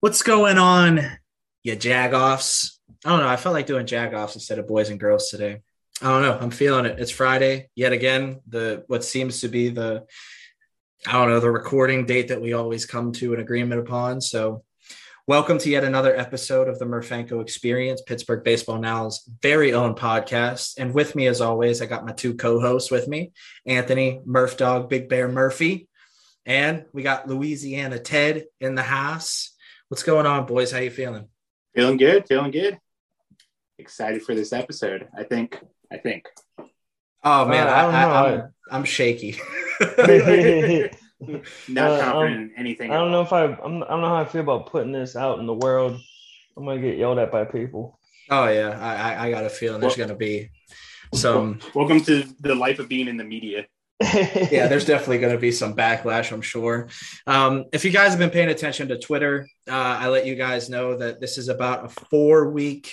What's going on, you jagoffs? I don't know. I felt like doing jagoffs instead of boys and girls today. I don't know. I'm feeling it. It's Friday yet again. The what seems to be the I don't know the recording date that we always come to an agreement upon. So, welcome to yet another episode of the Murphanko Experience, Pittsburgh Baseball Now's very own podcast. And with me, as always, I got my two co-hosts with me, Anthony Murph Dog, Big Bear Murphy, and we got Louisiana Ted in the house. What's going on, boys? How you feeling? Feeling good, feeling good. Excited for this episode. I think. I think. Oh man, Uh, I, I don't I, know. I'm, I'm shaky. Not Uh, confident um, in anything. I don't know if I I'm, I don't know how I feel about putting this out in the world. I'm gonna get yelled at by people. oh yeah, I, I, I got a feeling there's Well- gonna be some. Welcome to the life of being in the media. Yeah, there's definitely going to be some backlash, I'm sure. Um, if you guys have been paying attention to Twitter, uh, I let you guys know that this is about a four week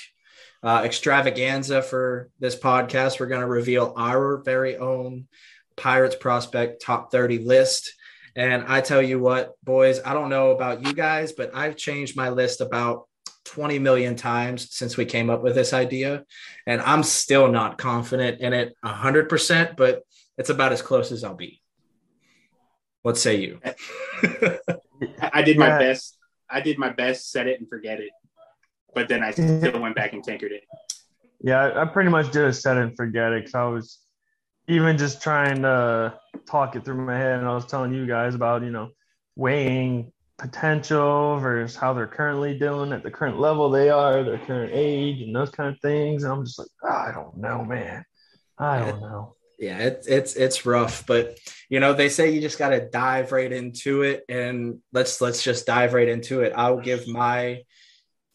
uh, extravaganza for this podcast. We're going to reveal our very own Pirates prospect top 30 list. And I tell you what, boys, I don't know about you guys, but I've changed my list about 20 million times since we came up with this idea. And I'm still not confident in it 100%, but it's about as close as I'll be. What say you? I, I did my Yeah. best. I did my best, set it and forget it. But then I still went back and tinkered it. yeah, I, I pretty much did a set and forget it because I was even just trying to talk it through my head, and I was telling you guys about you know weighing potential versus how they're currently doing at the current level they are, their current age, and those kind of things. And I'm just like, "Ah, I don't know, man. I don't know. Yeah, it's it's it's rough, but you know they say you just got to dive right into it, and let's let's just dive right into it. I'll give my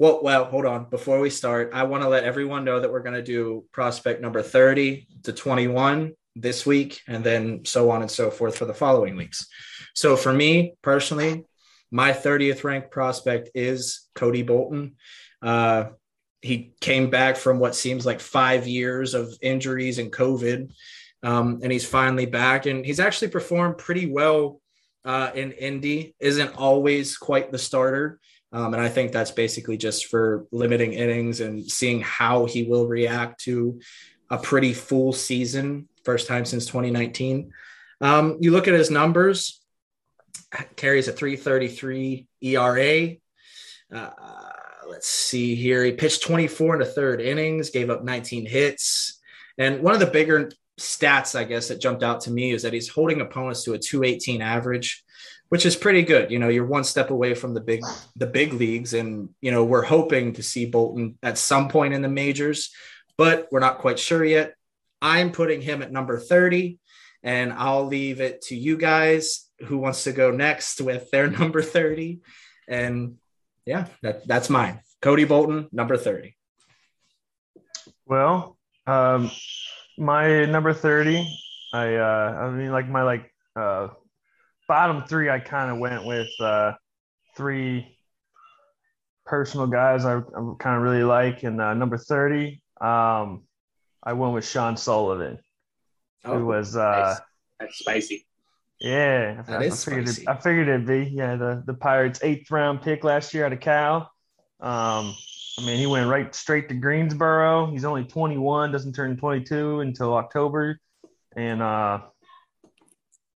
well, well, hold on. Before we start, I want to let everyone know that we're going to do prospect number 30 to 21 this week, and then so on and so forth for the following weeks. So for me personally, my 30th ranked prospect is Cody Bolton. Uh, he came back from what seems like five years of injuries and COVID, um, and he's finally back. And he's actually performed pretty well uh, in Indy. Isn't always quite the starter, um, and I think that's basically just for limiting innings and seeing how he will react to a pretty full season, first time since 2019. Um, you look at his numbers, carries a 333 ERA. Uh, let's see here. He pitched 24 in the third innings, gave up 19 hits. And one of the bigger stats, I guess, that jumped out to me is that he's holding opponents to a 218 average, which is pretty good. You know, you're one step away from the big the big leagues. And, you know, we're hoping to see Bolton at some point in the majors, but we're not quite sure yet. I'm putting him at number 30, and I'll leave it to you guys who wants to go next with their number 30. And yeah, that, that's mine. Cody Bolton, number 30. Well, um, my number 30, I uh I mean like my like uh bottom three I kind of went with uh three personal guys I, I kind of really like and uh, number 30 um I went with Sean Sullivan who was uh Nice. That's spicy. yeah That I, is I figured spicy. it, I figured it'd be yeah the the Pirates eighth round pick last year out of Cal um I mean, he went right straight to Greensboro. He's only 21, doesn't turn 22 until October. And uh,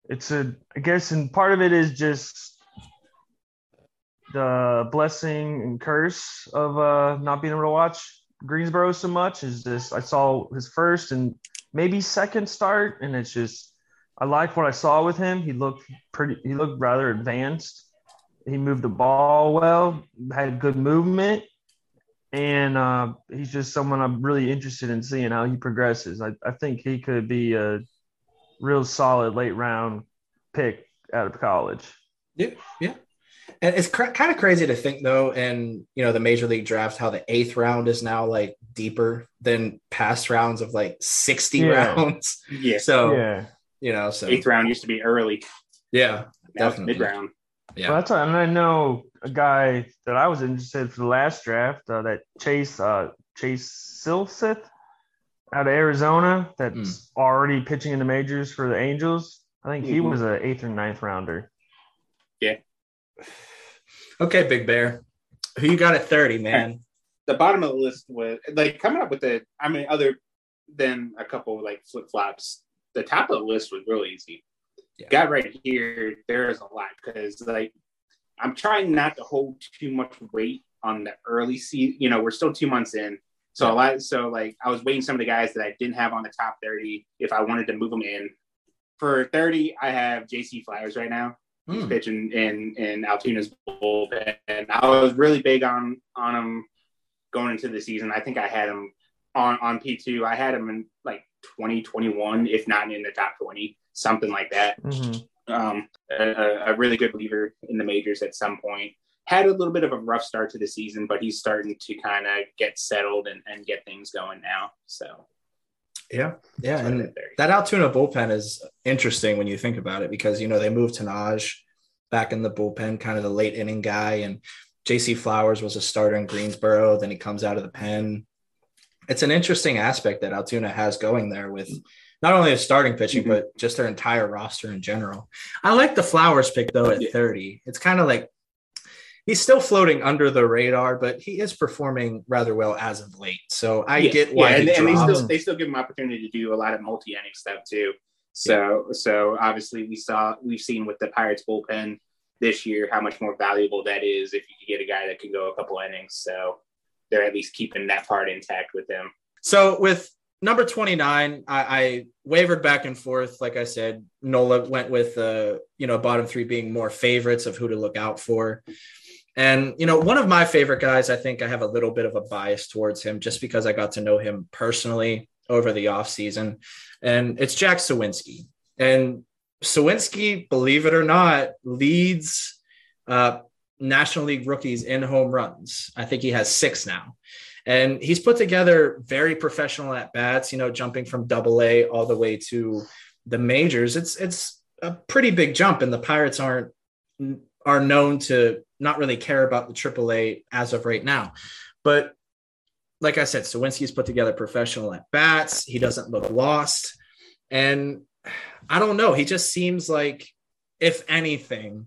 it's a, I guess, and part of it is just the blessing and curse of uh, not being able to watch Greensboro so much. Is this I saw his first and maybe second start, and it's just I liked what I saw with him. He looked pretty, he looked rather advanced. He moved the ball well, had good movement and uh, he's just someone I'm really interested in seeing how he progresses. I, I think he could be a real solid late round pick out of college. Yeah, yeah. And it's cr- kind of crazy to think, though, in you know the major league draft, how the eighth round is now like deeper than past rounds of like sixty Yeah. rounds. Yeah. So yeah, you know, so Eighth round used to be early. yeah, Now Definitely. mid round. Yeah. well, that's what, and I know a guy that I was interested for the last draft uh, that Chase uh, Chase Silseth out of Arizona that's already pitching in the majors for the Angels. I think he Mhm. was an eighth or ninth rounder. Yeah. Okay, Big Bear. Who you got at 30, man? The bottom of the list was like coming up with the. I mean, other than a couple like flip flops, the top of the list was real easy. Yeah. Got right here. There is a lot because like I'm trying not to hold too much weight on the early season. You know, we're still two months in. So a lot, so like I was waiting some of the guys that I didn't have on the top 30 if I wanted to move them in. For 30, I have JC Flowers right now. He's Hmm. pitching in in Altoona's bullpen. And I was really big on on him going into the season. I think I had him on on P2. I had him in like 2021, if not in the top 20, something like that Mhm. um, a, a really good leader in the majors at some point. Had a little bit of a rough start to the season, but he's starting to kind of get settled and, and get things going now. So, Yeah. Yeah. And that Altoona bullpen is interesting when you think about it because, you know, they moved Tahnaj back in the bullpen, kind of the late inning guy. And JC Flowers was a starter in Greensboro. Then he comes out of the pen. It's an interesting aspect that Altoona has going there with not only the starting pitching, Mhm. but just their entire roster in general. I like the Flowers pick, though, at Yeah. 30. It's kind of like he's still floating under the radar, but he is performing rather well as of late. So I Yeah, get why yeah, and, and they still they still give him opportunity to do a lot of multi inning stuff too. So so obviously we saw we've seen with the Pirates bullpen this year how much more valuable that is if you get a guy that can go a couple innings. So they're at least keeping that part intact with them. So with number 29, I, I wavered back and forth. Like I said, Nola went with uh, you know, bottom three being more favorites of who to look out for. And you know, one of my favorite guys, I think I have a little bit of a bias towards him just because I got to know him personally over the offseason. And it's Jack Suwinski. And Suwinski, believe it or not, leads uh, National League rookies in home runs. I think he has six now. And he's put together very professional at bats, you know, jumping from double A all the way to the majors. It's it's a pretty big jump, and the Pirates aren't are known to not really care about the triple A as of right now. But like I said, Suwinski's put together professional at bats. He doesn't look lost. And I don't know. He just seems like, if anything,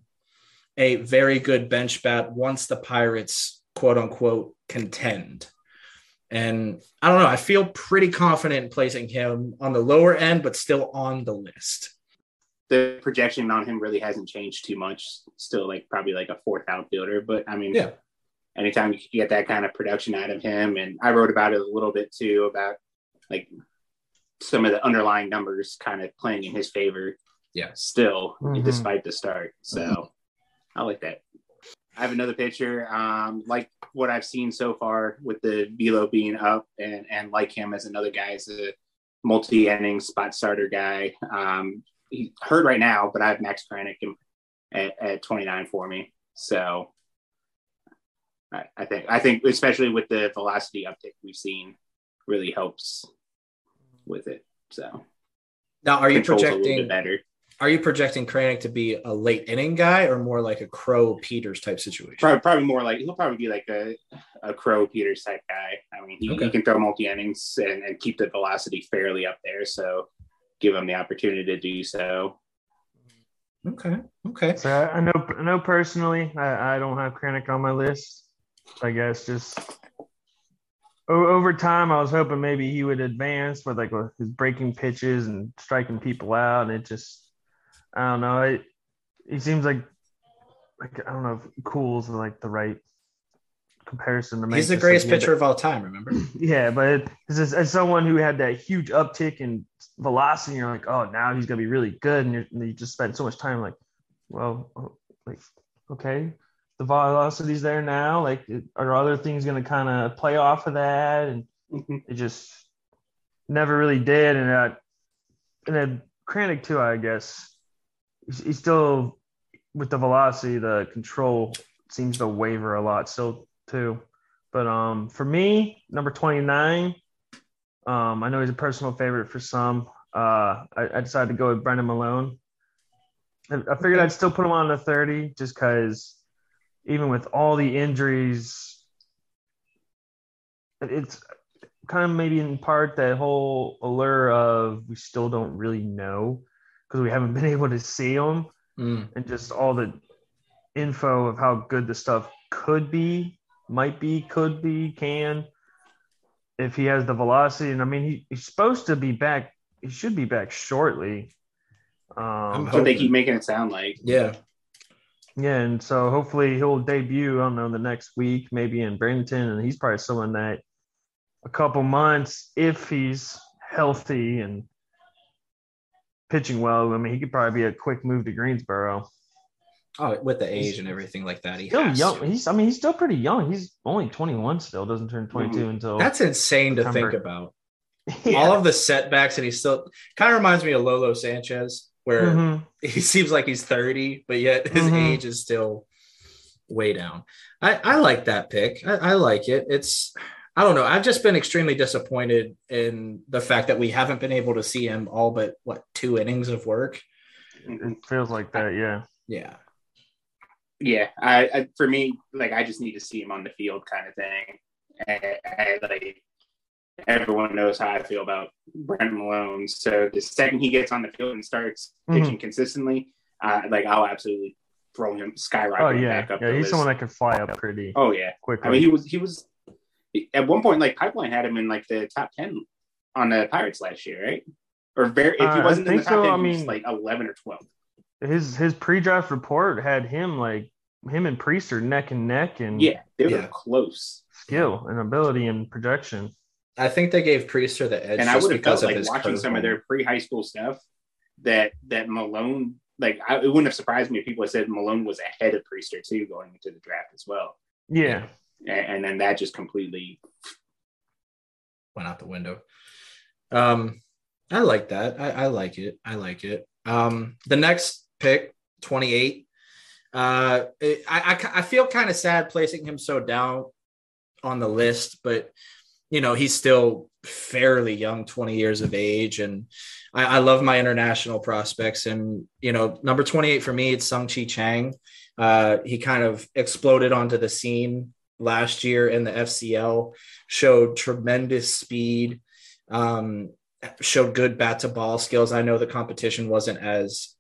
a very good bench bat once the Pirates, quote unquote, contend. And I don't know. I feel pretty confident in placing him on the lower end, but still on the list. The projection on him really hasn't changed too much. Still like probably like a fourth outfielder, but I mean, Yeah. anytime you get that kind of production out of him, and I wrote about it a little bit too about like some of the underlying numbers kind of playing in his favor. Yeah. Still, Mhm. despite the start, so I like that. I have another pitcher, um, like what I've seen so far with the Velo being up, and and like him as another guy as a multi-inning spot starter guy. Um, he's hurt right now, but I have Max Kranick at, at 29 for me. So I, I think I think especially with the velocity uptick we've seen, really helps with it. So Now, are you controls projecting? better? Are you projecting Kranick to be a late inning guy or more like a Crowe Peters type situation? Probably, probably more like he'll probably be like a, a Crowe Peters type guy. I mean, he, Okay. he can throw multi innings and, and keep the velocity fairly up there. So give him the opportunity to do so. Okay. Okay. So I I know, I know personally, I, I don't have Kranick on my list. I guess just o- over time, I was hoping maybe he would advance with like with his breaking pitches and striking people out, and it just, I don't know. It he seems like like I don't know if cool is like the right comparison to make. He's the greatest like, yeah, pitcher of all time, remember? yeah, but it's just, as someone who had that huge uptick in velocity, you're like, oh, now he's gonna be really good, and, you're, and you just spent so much time like, well, oh, like, okay, the velocity's there now. Like, are other things gonna kind of play off of that? And it just never really did. And uh, and then Kranick too, I guess, he's, he's still with the velocity, the control seems to waver a lot still too. But um, for me, number 29, um, I know he's a personal favorite for some. Uh, I, I decided to go with Brennan Malone. I, I figured I'd still put him on the 30 just because even with all the injuries, it- it's kind of maybe in part that whole allure of we still don't really know because we haven't been able to see him Mm. and just all the info of how good the stuff could be might be, could be, can, if he has the velocity. And I mean, he, he's supposed to be back. He should be back shortly. Um, That's what they keep making it sound like. Yeah. yeah, and so hopefully he'll debut. I don't know the next week, maybe in Bradenton, and he's probably still in that a couple months if he's healthy and pitching well. I mean, he could probably be a quick move to Greensboro. Oh, with the age and everything like that, he Still young. to. He's I mean, he's still pretty young. He's only 21 still. Doesn't turn 22 Mhm. until That's insane to think about. Yeah. All of the setbacks, and he's still kind of reminds me of Lolo Sanchez, where Mhm. he seems like he's 30, but yet his Mhm. age is still way down. I, I like that pick. I, I like it. It's I don't know. I've just been extremely disappointed in the fact that we haven't been able to see him all but what two innings of work. It feels like that. Yeah. Yeah. Yeah, I, I for me, like I just need to see him on the field, kind of thing. And, and, like everyone knows how I feel about Brent Malone. So the second he gets on the field and starts Mhm. pitching consistently, uh, like I'll absolutely throw him skyrocket Oh yeah. back up. Yeah. the He's list. someone that can fly up pretty Oh yeah, quickly. I mean he was he was at one point like Pipeline had him in like the top ten on the Pirates last year, right? Or very if Uh, he wasn't in the top so. ten, I he was like eleven or twelve. his his pre-draft report had him like him and Priester neck and neck and Yeah, they were Yeah. close. skill and ability and projection. I think they gave Priester the edge and I just would have because felt of like his watching some of their pre-high school stuff that that Malone like I, it wouldn't have surprised me if people had said Malone was ahead of Priester too going into the draft as well, Yeah. And, and then that just completely went out the window. Um, I like that. I, I like it. I like it. Um, the next pick, 28. Uh, it, I, I, I feel kind of sad placing him so down on the list, but you know, he's still fairly young, 20 years of age. And I, I love my international prospects. And, you know, number 28 for me, it's Tsung-Che Cheng. Uh, he kind of exploded onto the scene last year in the FCL, showed tremendous speed, um, showed good bat to ball skills. I know the competition wasn't as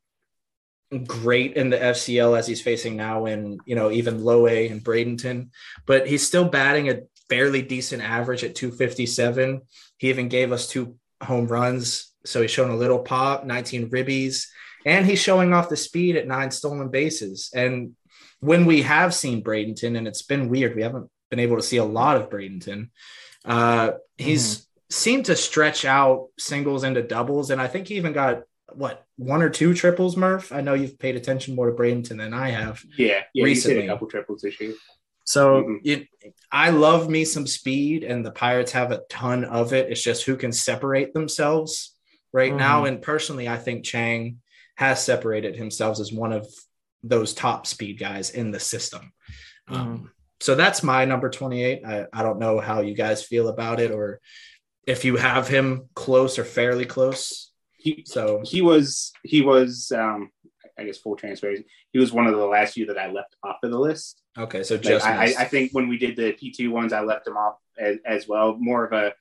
great in the FCL as he's facing now in, you know, even low A and Bradenton, but he's still batting a fairly decent average at 257. He even gave us two home runs. So he's shown a little pop, 19 ribbies, and he's showing off the speed at nine stolen bases. And when we have seen Bradenton, and it's been weird, we haven't been able to see a lot of Bradenton. Uh, he's seemed to stretch out singles into doubles, and I think he even got what one or two triples. Murph, I know you've paid attention more to Bradenton than I have. yeah yeah Recently. a couple triples this year. So Mhm. it, I love me some speed, and the Pirates have a ton of it. It's just who can separate themselves right now. And personally, I think Cheng has separated himself as one of those top speed guys in the system. Um, so that's my number 28. I, I don't know how you guys feel about it or if you have him close or fairly close. He So he was he was um I guess full transparency. He was one of the last few that I left off of the list. okay, so just I, I. I think when we did the P two ones, I left him off as, as well. More of a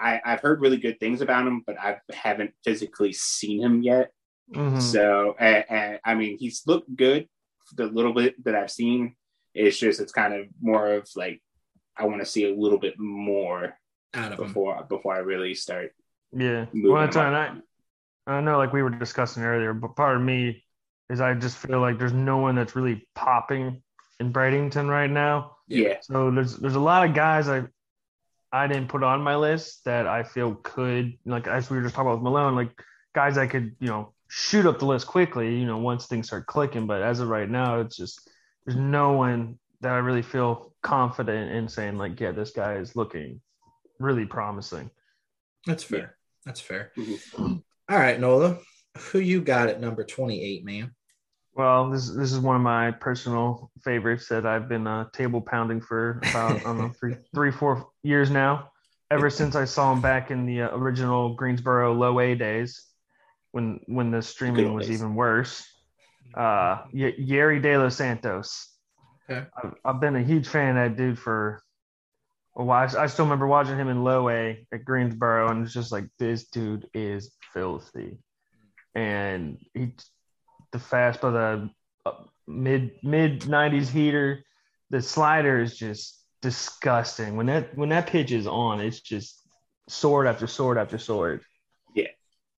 I, I've heard really good things about him, but I haven't physically seen him yet. Mhm. So, and, and, I mean, he's looked good the little bit that I've seen. It's just it's kind of more of like I want to see a little bit more out of him. before before I really start Yeah. moving. Well, that's and I, I know, like we were discussing earlier, but part of me is I just feel like there's no one that's really popping in Bradenton right now. yeah, So there's there's a lot of guys I I didn't put on my list that I feel could like as we were just talking about with Malone, like guys I could you know shoot up the list quickly, you know, once things start clicking. But as of right now, it's just there's no one that I really feel confident in saying like, yeah, this guy is looking really promising. That's fair. That's fair. Mhm. All right, Nola, who you got at number 28, man? Well, this this is one of my personal favorites that I've been uh, table pounding for about I don't know three three four years now. Ever since I saw him back in the uh, original Greensboro low A days, when when the streaming was days. even worse. Uh, y- Yerry De Los Santos. Okay. I've, I've been a huge fan of that dude for a while. I, I still remember watching him in low A at Greensboro, and it's just like this dude is filthy, and he the fastball, the uh, mid mid nineties heater, the slider is just disgusting. When that when that pitch is on, it's just sword after sword after sword.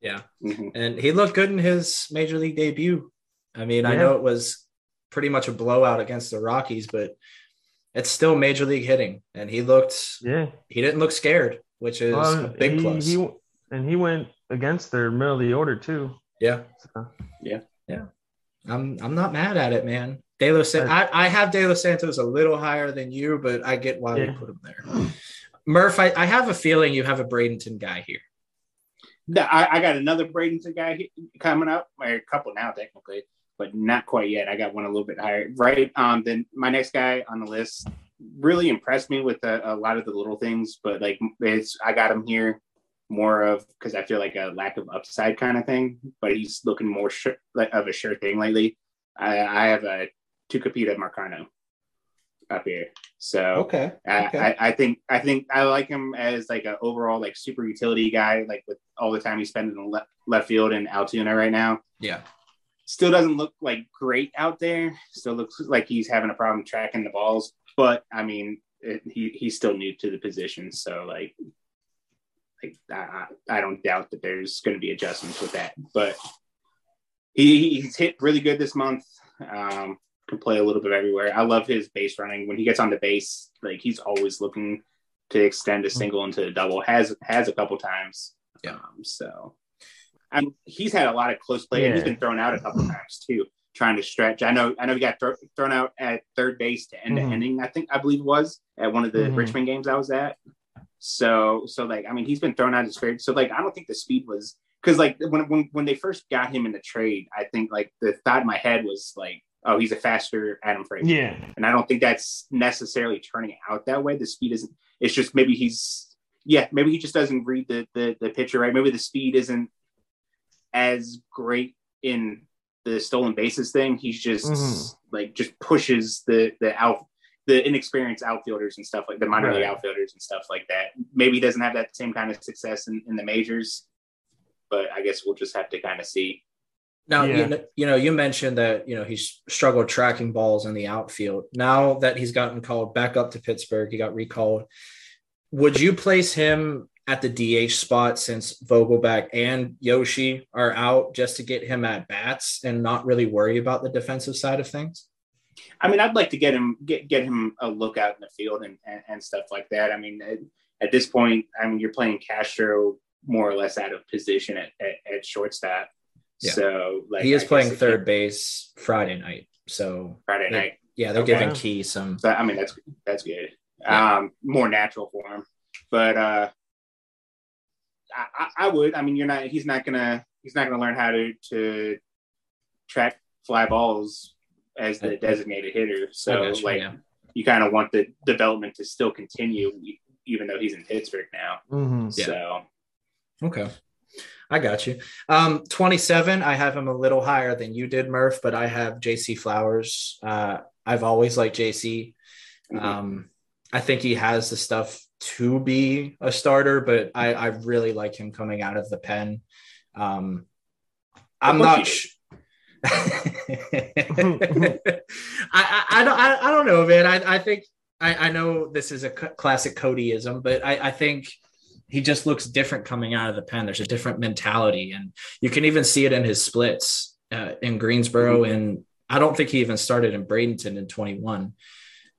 Yeah. Mhm. And he looked good in his major league debut. I mean, I know it was pretty much a blowout against the Rockies, but it's still major league hitting. And he looked, Yeah, he didn't look scared, which is Well, a big he, plus. He, and he went against their middle of the order too. yeah. So. Yeah. Yeah. I'm, I'm not mad at it, man. De Los San- I, I have De Los Santos a little higher than you, but I get why you Yeah. put him there. Murph, I, I have a feeling you have a Bradenton guy here. I, I got another Bradenton guy coming up, or a couple now technically, but not quite yet. I got one a little bit higher. Right. Um. Then my next guy on the list really impressed me with a, a lot of the little things, but like it's I got him here more of because I feel like a lack of upside kind of thing. But he's looking more sure, like, of a sure thing lately. I, I have a Tucupita Marcano up here, so. Okay. I, Okay. I, I think I think I like him as like an overall like super utility guy, like with all the time he's spending in left, left field in Altoona right now. Yeah. Still doesn't look like great out there. Still looks like he's having a problem tracking the balls. But I mean, it, he he's still new to the position, so like, like I, I don't doubt that there's going to be adjustments with that. But he he's hit really good this month. Um, can play a little bit everywhere. I love his base running. When he gets on the base, like he's always looking to extend a single into a double. Has has a couple times. Yeah. Um, so, I mean, he's had a lot of close play, and He's been thrown out a couple times too, trying to stretch. I know. I know he got thro- thrown out at third base to end Mhm. the inning. I think I believe it was at one of the Mhm. Richmond games I was at. So so like I mean he's been thrown out of straight. So like I don't think the speed was because like when when when they first got him in the trade, I think like the thought in my head was like, oh, he's a faster Adam Frazier. Yeah, And I don't think that's necessarily turning out that way. The speed isn't. It's just maybe he's yeah maybe he just doesn't read the the, the picture right. Maybe the speed isn't as great in the stolen bases thing. He's just Mhm. like just pushes the the out the inexperienced outfielders and stuff like the minor league outfielders and stuff like that. Maybe he doesn't have that same kind of success in, in the majors, but I guess we'll just have to kind of see. Now, Yeah. you, know, you know, you mentioned that, you know, he's struggled tracking balls in the outfield. Now that he's gotten called back up to Pittsburgh, he got recalled. Would you place him at the DH spot since Vogelbach and Yoshi are out just to get him at bats and not really worry about the defensive side of things? I mean, I'd like to get him get get him a look out in the field and and, and stuff like that. I mean, at, at this point, I mean, you're playing Castro more or less out of position at, at, at shortstop. Yeah. So like he is I playing third base Friday night. So, Friday night. yeah, they're Okay. giving Key some. So I mean, that's that's good. Yeah. Um, more natural for him, but uh, I, I, I would. I mean, you're not. He's not gonna. He's not gonna learn how to to track fly balls as the designated hitter. So got you, like, yeah. you kind of want the development to still continue, even though he's in Pittsburgh now. hmm Yeah. So Okay. I got you. Um, 27, I have him a little higher than you did, Murph, but I have JC Flowers. Uh, I've always liked JC. Mhm. Um, I think he has the stuff to be a starter, but I, I really like him coming out of the pen. Um, I'm not. Sh- I, I, I don't I, I don't know, man. I, I think I, I know this is a c- classic Codyism, but I, I think he just looks different coming out of the pen. There's a different mentality, and you can even see it in his splits uh, in Greensboro. And I don't think he even started in Bradenton in 21.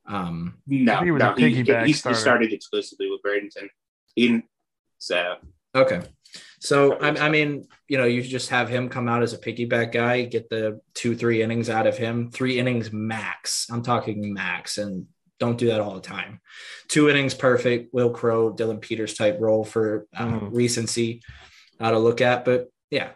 Um, no, think he was no, a he, he, he starter. started exclusively with Bradenton. He didn't. So okay. So, I, I mean, you know, you just have him come out as a piggyback guy, get the two, three innings out of him, three innings max. I'm talking max, and don't do that all the time. Two innings, perfect. Wil Crowe, Dillon Peters type role for uh, Mhm. recency uh, to look at. But yeah,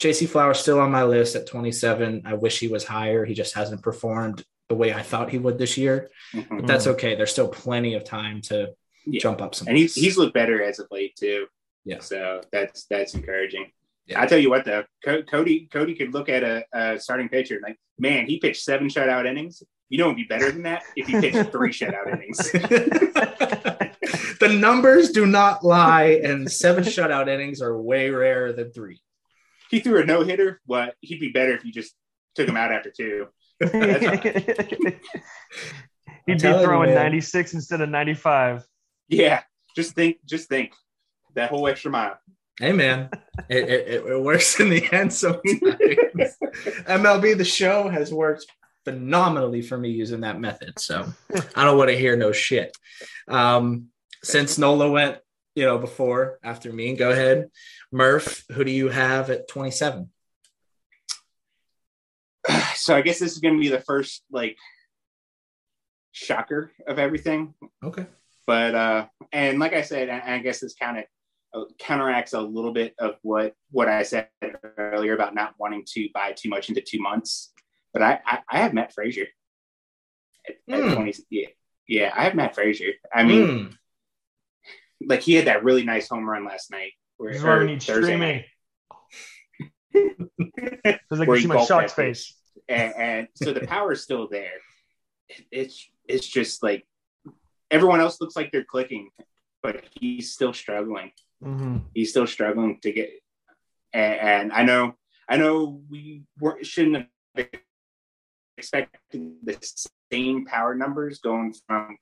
JC Flowers still on my list at 27. I wish he was higher. He just hasn't performed the way I thought he would this year. mhm. But that's okay. There's still plenty of time to Yeah. jump up some. and he's he's looked better as of late too. Yeah. So that's that's encouraging. Yeah. I tell you what though, Co- Cody Cody could look at a, a starting pitcher and like, man, he pitched seven shutout innings. You know, it'd be better than that if he pitched three shutout innings. the numbers do not lie, and seven shutout innings are way rarer than three. he threw a no hitter. What he'd be better if you just took him out after two. He'd be telling you, throwing 96 instead of 95. Yeah, just think, just think that whole extra mile. Hey man, it, it, it- it works in the end sometimes. MLB the show has worked phenomenally for me using that method. So I don't want to hear no shit. Um, since Nola went, you know, before after me, go ahead. Murph, who do you have at 27? So I guess this is going to be the first like shocker of everything. Okay. But uh, and like I said, I, I guess this counted uh, counteracts a little bit of what what I said earlier about not wanting to buy too much into two months. But I I, I have Matt Fraizer at, at Hmm. 20. Yeah, yeah, I have Matt Fraizer. I mean, Mm. like he had that really nice home run last night. Where, This is why we need Thursday streaming. night. Because I can see my that face. And, and so the power is still there. It's it's just like everyone else looks like they're clicking, but he's still struggling. hmm He's still struggling to get. And, and I know, I know, we weren't, shouldn't have expected the same power numbers going from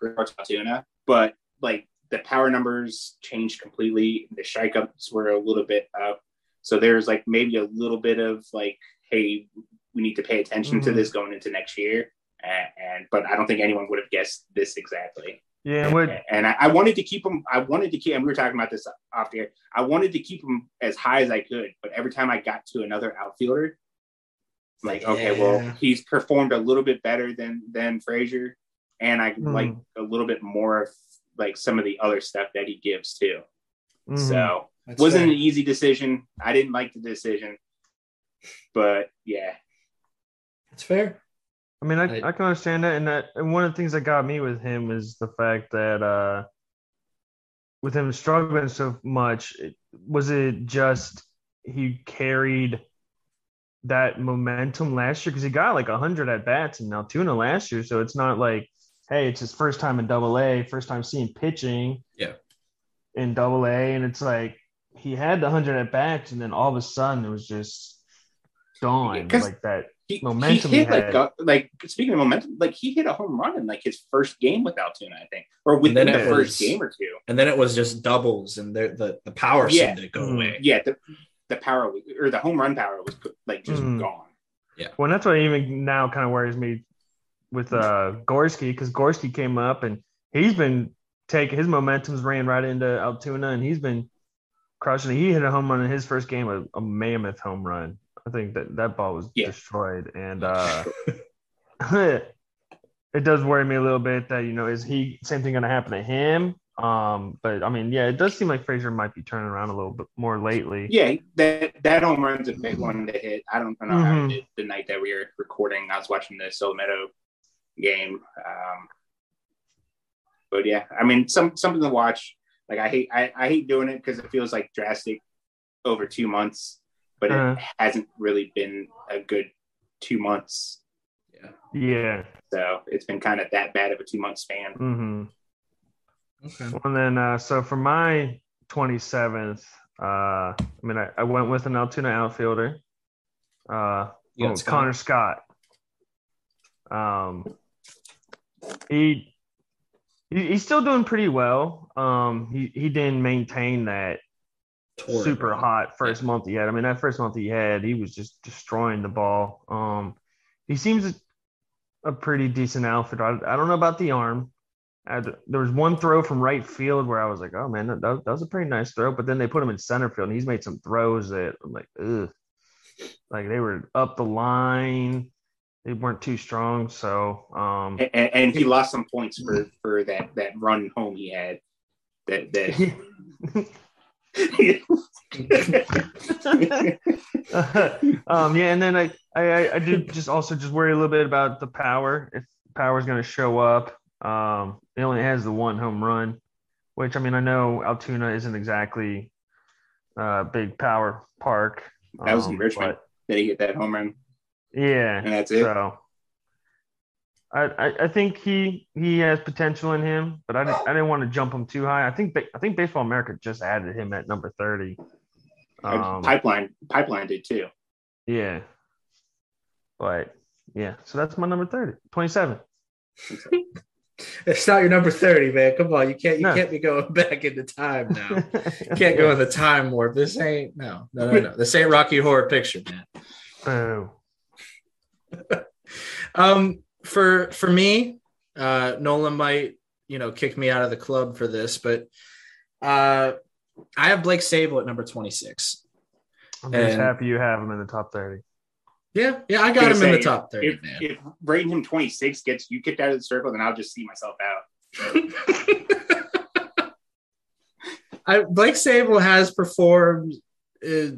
Tuna, but like the power numbers changed completely. The strikeouts were a little bit up, so there's like maybe a little bit of like, hey, we need to pay attention to Mhm. this going into next year. And, and but I don't think anyone would have guessed this exactly. Yeah, and And I, I wanted to keep him. I wanted to keep. And we were talking about this off the air. I wanted to keep him as high as I could, but every time I got to another outfielder, like okay, well, he's performed a little bit better than than Fraizer, and I Hmm. like a little bit more of like some of the other stuff that he gives too. mhm. So That's wasn't fair. an easy decision. I didn't like the decision, but yeah, That's fair. I mean, I, I- I can understand that, and that, and one of the things that got me with him is the fact that uh, with him struggling so much, was it just he carried that momentum last year because he got like hundred at bats in Altoona last year, so it's not like, hey, it's his first time in Double A, first time seeing pitching, Yeah. in Double A, and it's like he had the hundred at bats, and then all of a sudden it was just gone, Yeah, 'cause- like that. He Momentum hit he like a, like speaking of momentum, like he hit a home run in like his first game with Altoona, I think, or within the it first was- game or two. And then it was just doubles, and the the, the power Yeah. seemed to go Mhm. away. Yeah, the the power or the home run power was like just Mhm. gone. Yeah. Well, that's what even now kind of worries me with uh Gorski because Gorski came up and he's been taking his momentum's ran right into Altoona and he's been crushing. He hit a home run in his first game, a, a mammoth home run. I think that that ball was Yeah. destroyed, and uh, it does worry me a little bit that you know is he same thing going to happen to him? Um, but I mean, yeah, it does seem like Fraizer might be turning around a little bit more lately. Yeah, that that home run's a big one to hit. I don't know Mhm. did the night that we were recording. I was watching the Meadow game. Um, but yeah, I mean, some something to watch. Like I hate I, I hate doing it because it feels like drastic over two months, but Uh-huh. it hasn't really been a good two months. Yeah. Yeah. So it's been kind of that bad of a two month span. Mm-hmm. Okay. And then, uh, so for my 27th, uh, I mean, I, I went with an Altoona outfielder, uh, You got oh, Scott? Connor Scott. Um, he, he he's still doing pretty well. Um, he he didn't maintain that Torrid, super hot first month he had. I mean, that first month he had, he was just destroying the ball. Um, he seems a pretty decent outfitter. I, I don't know about the arm. I there was one throw from right field where I was like, oh man, that, that was a pretty nice throw. But then they put him in center field and he's made some throws that I'm like, ugh. Like they were up the line. They weren't too strong. So, um, And, and, and he lost some points for for that that run home he had. That that um, yeah, and then I, I, I- do just also just worry a little bit about the power. If power is going to show up, um, it only has the one home run, which I mean I know Altoona isn't exactly a big power park. That was in um, Richmond. that he hit that home run, yeah, and that's it. so I, I, I think he he has potential in him, but I didn't, I didn't want to jump him too high. I think I think Baseball America just added him at number thirty. Um, pipeline pipeline did too. Yeah. But yeah, so that's my number 30, 27. It's not your number 30, man. Come on. You can't you No. can't be going back into time now. You can't go in the time warp. This ain't no, no, no, no. This ain't Rocky Horror Picture, man. Oh. Um, for for me, uh, Nolan might you know kick me out of the club for this, but uh, I have Blake Sabol at number 26. I'm just And- happy you have him in the top 30. Yeah, yeah, I got him Gonna in the top 30, If, man. if rating him 26 gets you kicked out of the circle, then I'll just see myself out. I, Blake Sabol has performed uh,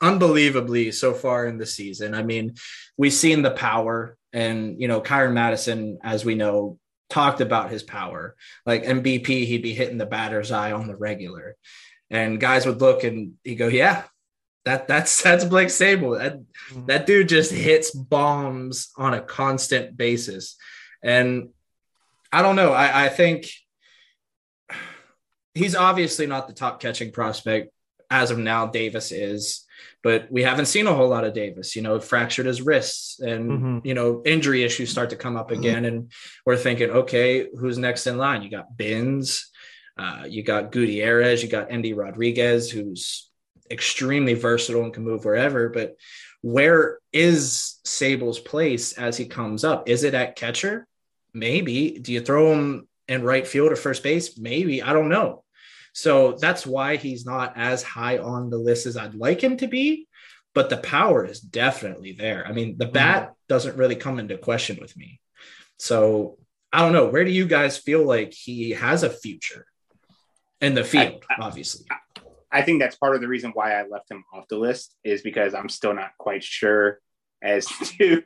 unbelievably so far in the season. I mean, we've seen the power, and you know, Kieran Mattison, as we know, talked about his power. Like MVP, he'd be hitting the batter's eye on the regular, and guys would look and he'd go, "Yeah, that that's that's Blake Sabol. That mm-hmm. that dude just hits bombs on a constant basis." And I don't know. I, I think he's obviously not the top catching prospect as of now. Davis is, but we haven't seen a whole lot of Davis. You know, fractured his wrists, and Mhm. you know, injury issues start to come up again, and we're thinking, okay, who's next in line? You got Bins, uh, you got Gutierrez, you got Endy Rodriguez, who's extremely versatile and can move wherever, but. Where is Sabol's place as he comes up? Is it at catcher? Maybe. Do you throw him in right field or first base? Maybe. I don't know. So that's why he's not as high on the list as I'd like him to be. But the power is definitely there. I mean, the mm. bat doesn't really come into question with me. So I don't know. Where do you guys feel like he has a future in the field? I- obviously. I think that's part of the reason why I left him off the list is because I'm still not quite sure as to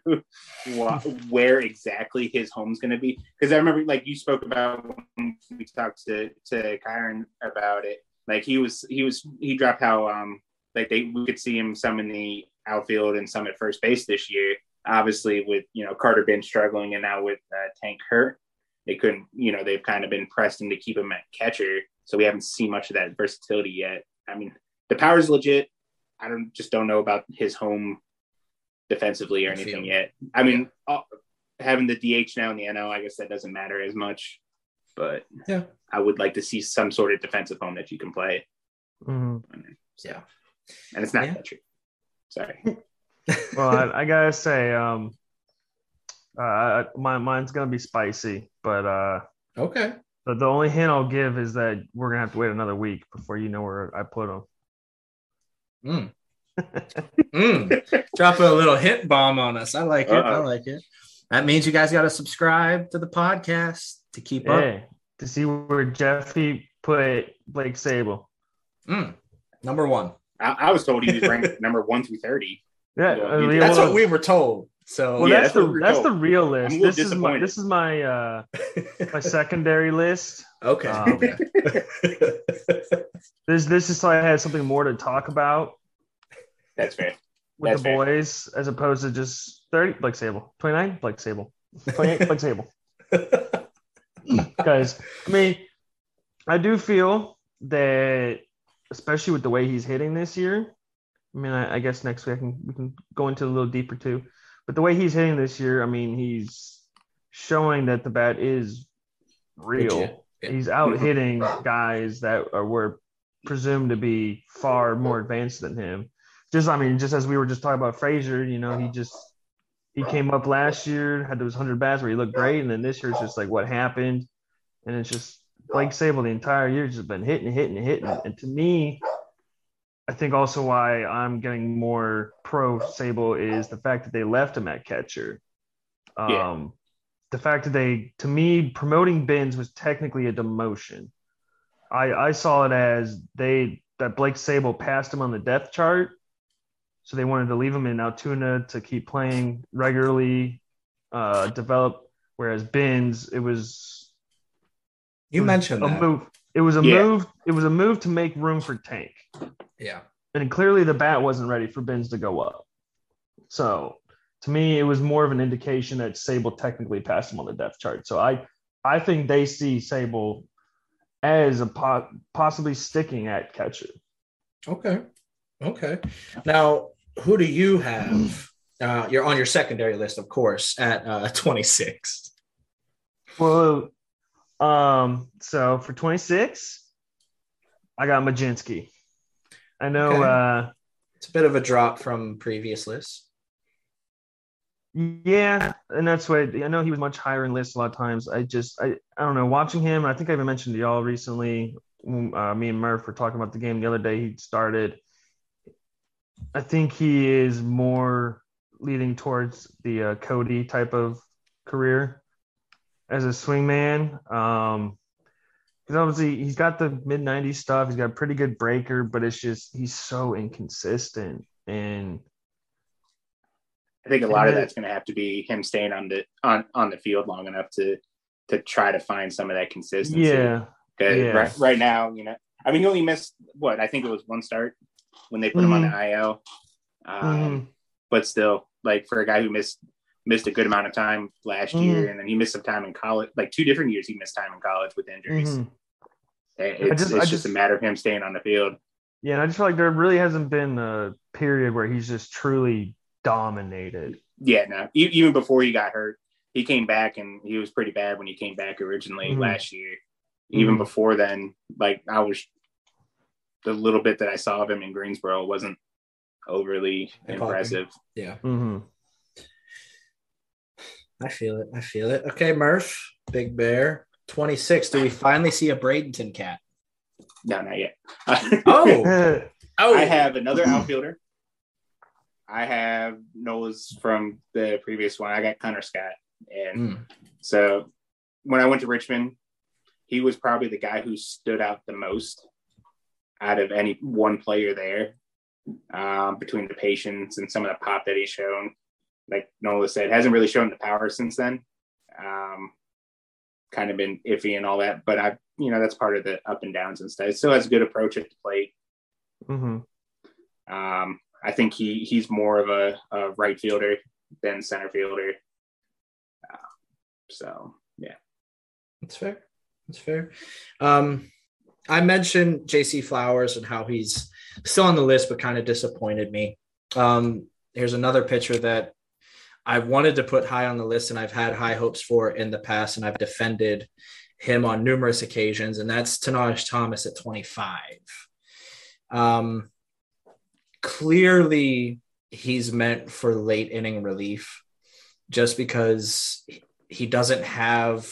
what, where exactly his home's going to be. Because I remember, like you spoke about when we talked to to Kieran about it. Like he was, he was, he dropped how um like they we could see him some in the outfield and some at first base this year. Obviously, with you know Carter been struggling and now with uh, Tank hurt, they couldn't. You know they've kind of been pressing to keep him at catcher, so we haven't seen much of that versatility yet. I mean, the power's legit. I don't just don't know about his home defensively or anything Field. yet. I mean, uh, having the DH now in the NL, I guess that doesn't matter as much. But Yeah. I would like to see some sort of defensive home that you can play, Mhm. Yeah. and it's not Yeah. true. Sorry. Well, I, I gotta say, um, uh, my mine's gonna be spicy, but uh, Okay. But the only hint I'll give is that we're gonna have to wait another week before you know where I put them. Mm. Mm. Dropping a little hit bomb on us. I like it. I Uh-oh. like it. That means you guys got to subscribe to the podcast to keep up. To see where Jeffy put Blake Sabol. Mm. Number one. I, I was told he was ranked number one through thirty. Yeah, Yeah, uh, you- yeah, That's what we were told. So well, Yeah, that's, that's the that's told. the real I'm list. a This is my this is my uh my secondary list. okay. Um, okay. This this is so I had something more to talk about That's fair. with That's the fair. boys as opposed to just 30 Blake Sabol. 29 Blake Sabol. 28 Blake Sabol. Because I mean, I do feel that especially with the way he's hitting this year. I mean, I, I guess next week I can we can go into a little deeper too. But the way he's hitting this year, I mean, he's showing that the bat is real. Yeah. He's out mm-hmm. hitting guys that are were presumed to be far more advanced than him. Just I mean, just as we were just talking about Fraizer, you know, he just he came up last year, had those hundred bats where he looked great, and then this year it's just like what happened, and it's just Blake Sabol the entire year just been hitting, hitting, hitting, and to me, I think also why I'm getting more pro Sabol is the fact that they left him at catcher. Um, Yeah. The fact that they, to me, promoting Bins was technically a demotion. I I saw it as they that Blake Sabol passed him on the depth chart, so they wanted to leave him in Altoona to keep playing regularly, uh, develop. Whereas Bins, it was you it was mentioned a that. move. It was a Yeah. move. It was a move to make room for Tank, Yeah. and clearly the bat wasn't ready for Bins to go up. So to me, it was more of an indication that Sabol technically passed him on the depth chart. So I, I think they see Sabol as a po- possibly sticking at catcher. Okay. Okay. Now, who do you have? Uh, you're on your secondary list, of course, at uh, 26. Well, um, so for 26, I got Mlodzinski. I know Okay. uh It's a bit of a drop from previous lists. Yeah, and that's why I know he was much higher in lists a lot of times. I just I, I don't know watching him. I think I even mentioned to y'all recently. Uh, me and Murph were talking about the game the other day. He started. I think he is more leading towards the uh, Cody type of career as a swingman. Um, because obviously he's got the mid '90s stuff. He's got a pretty good breaker, but it's just he's so inconsistent and. I think a lot of that's going to have to be him staying on the on on the field long enough to to try to find some of that consistency. Yeah, yeah. right right now, you know, I mean, he only missed what I think it was one start when they put him on Mm-hmm. the IL. Um, Mhm. But still, like for a guy who missed missed a good amount of time last Mhm. year, and then he missed some time in college, like two different years, he missed time in college with injuries. Mhm. It's, just- it's I just, just- a matter of him staying on the field. Yeah, and I just feel like there really hasn't been a period where he's just truly dominated. Yeah, no, even before he got hurt, he came back and he was pretty bad when he came back originally Mhm. last year. Even Mhm. before then, like I was, the little bit that I saw of him in Greensboro wasn't overly Eye-popping. impressive. Yeah. hmm I feel it. I feel it. Okay, Murph, Big Bear, 26. Do we finally see a Bradenton cat? No, not yet. Oh, oh, I have another outfielder. I have Noah's from the previous one. I got Connor Scott, and Mm, so when I went to Richmond, he was probably the guy who stood out the most out of any one player there. Um, between the patience and some of the pop that he's shown, like Nola said, hasn't really shown the power since then. Um, kind of been iffy and all that, but I, you know, that's part of the up and downs and stuff. It still has a good approach at the plate. hmm Um, I think he he's more of a, a right fielder than center fielder. Uh, so yeah, that's fair. That's fair. Um, I mentioned JC Flowers and how he's still on the list, but kind of disappointed me. Um, here's another pitcher that I've wanted to put high on the list and I've had high hopes for in the past, and I've defended him on numerous occasions, and that's Tahnaj Thomas at 25. Um, clearly, he's meant for late inning relief just because he doesn't have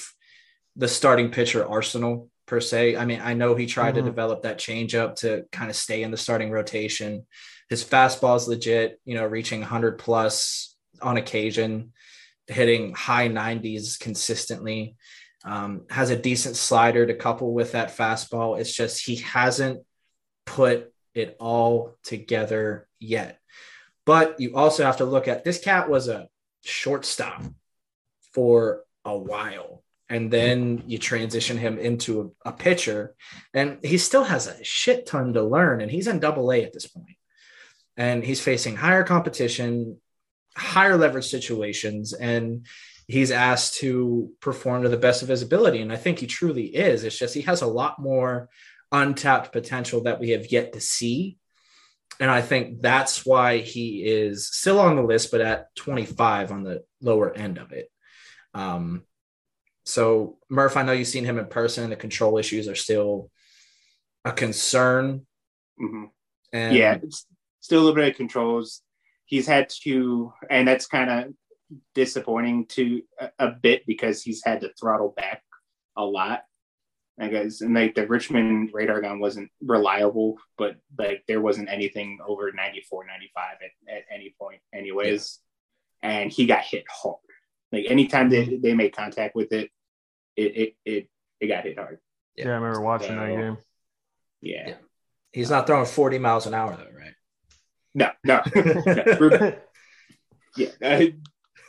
the starting pitcher arsenal per se. I mean, I know he tried Mhm. to develop that changeup to kind of stay in the starting rotation. His fastball is legit, you know, reaching 100 plus on occasion, hitting high 90s consistently. Um, has a decent slider to couple with that fastball. It's just he hasn't put it all together yet. But you also have to look at this cat was a shortstop for a while. And then you transition him into a, a pitcher, and he still has a shit ton to learn. And he's in double A at this. And he's facing higher competition, higher leverage situations, and he's asked to perform to the best of his ability. And I think he truly is. It's just he has a lot more untapped potential that we have yet to see. And I think that's why he is still on the list, but at 25 on the lower end of it. Um, so, Murph, I know you've seen him in person. The control issues are still a concern. Mhm. And yeah, it's still a little bit of controls. He's had to, and that's kind of disappointing to a, a bit because he's had to throttle back a lot. I guess, and like the Richmond radar gun wasn't reliable, but like there wasn't anything over 94, 95 at, at any point, anyways. And he got hit hard. Like anytime they, they made contact with it, it it it, it got hit hard. Yeah, I remember watching that game. Yeah. Yeah. he's not throwing 40 miles an hour, though, right? No, no. no. yeah. uh,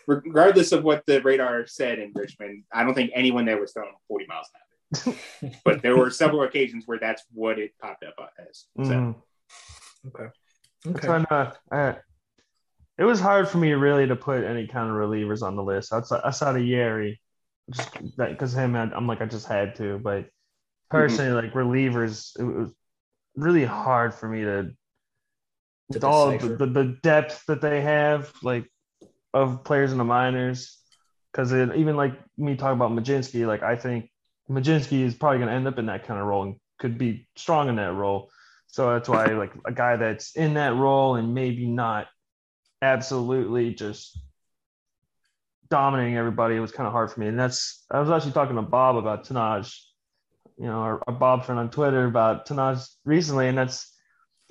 regardless of what the radar said in Richmond, I don't think anyone there was throwing 40 miles an hour. but there were several occasions where that's what it popped up as. So Mhm. Okay. It's Okay. kind of, uh, it was hard for me really to put any kind of relievers on the list outside, outside of Yerry, just that because him, I- I'm like I just had to. But personally, mm-hmm. like relievers, it was really hard for me to, with all the, the, the depth that they have, like of players in the minors, because even like me talking about Mlodzinski, like I think Mlodzinski is probably going to end up in that kind of role and could be strong in that role. So that's why like a guy that's in that role and maybe not absolutely just dominating everybody, it was kind of hard for me. And that's I was actually talking to Bob about Tahnaj, you know, our, our Bob friend on Twitter about Tahnaj recently, and that's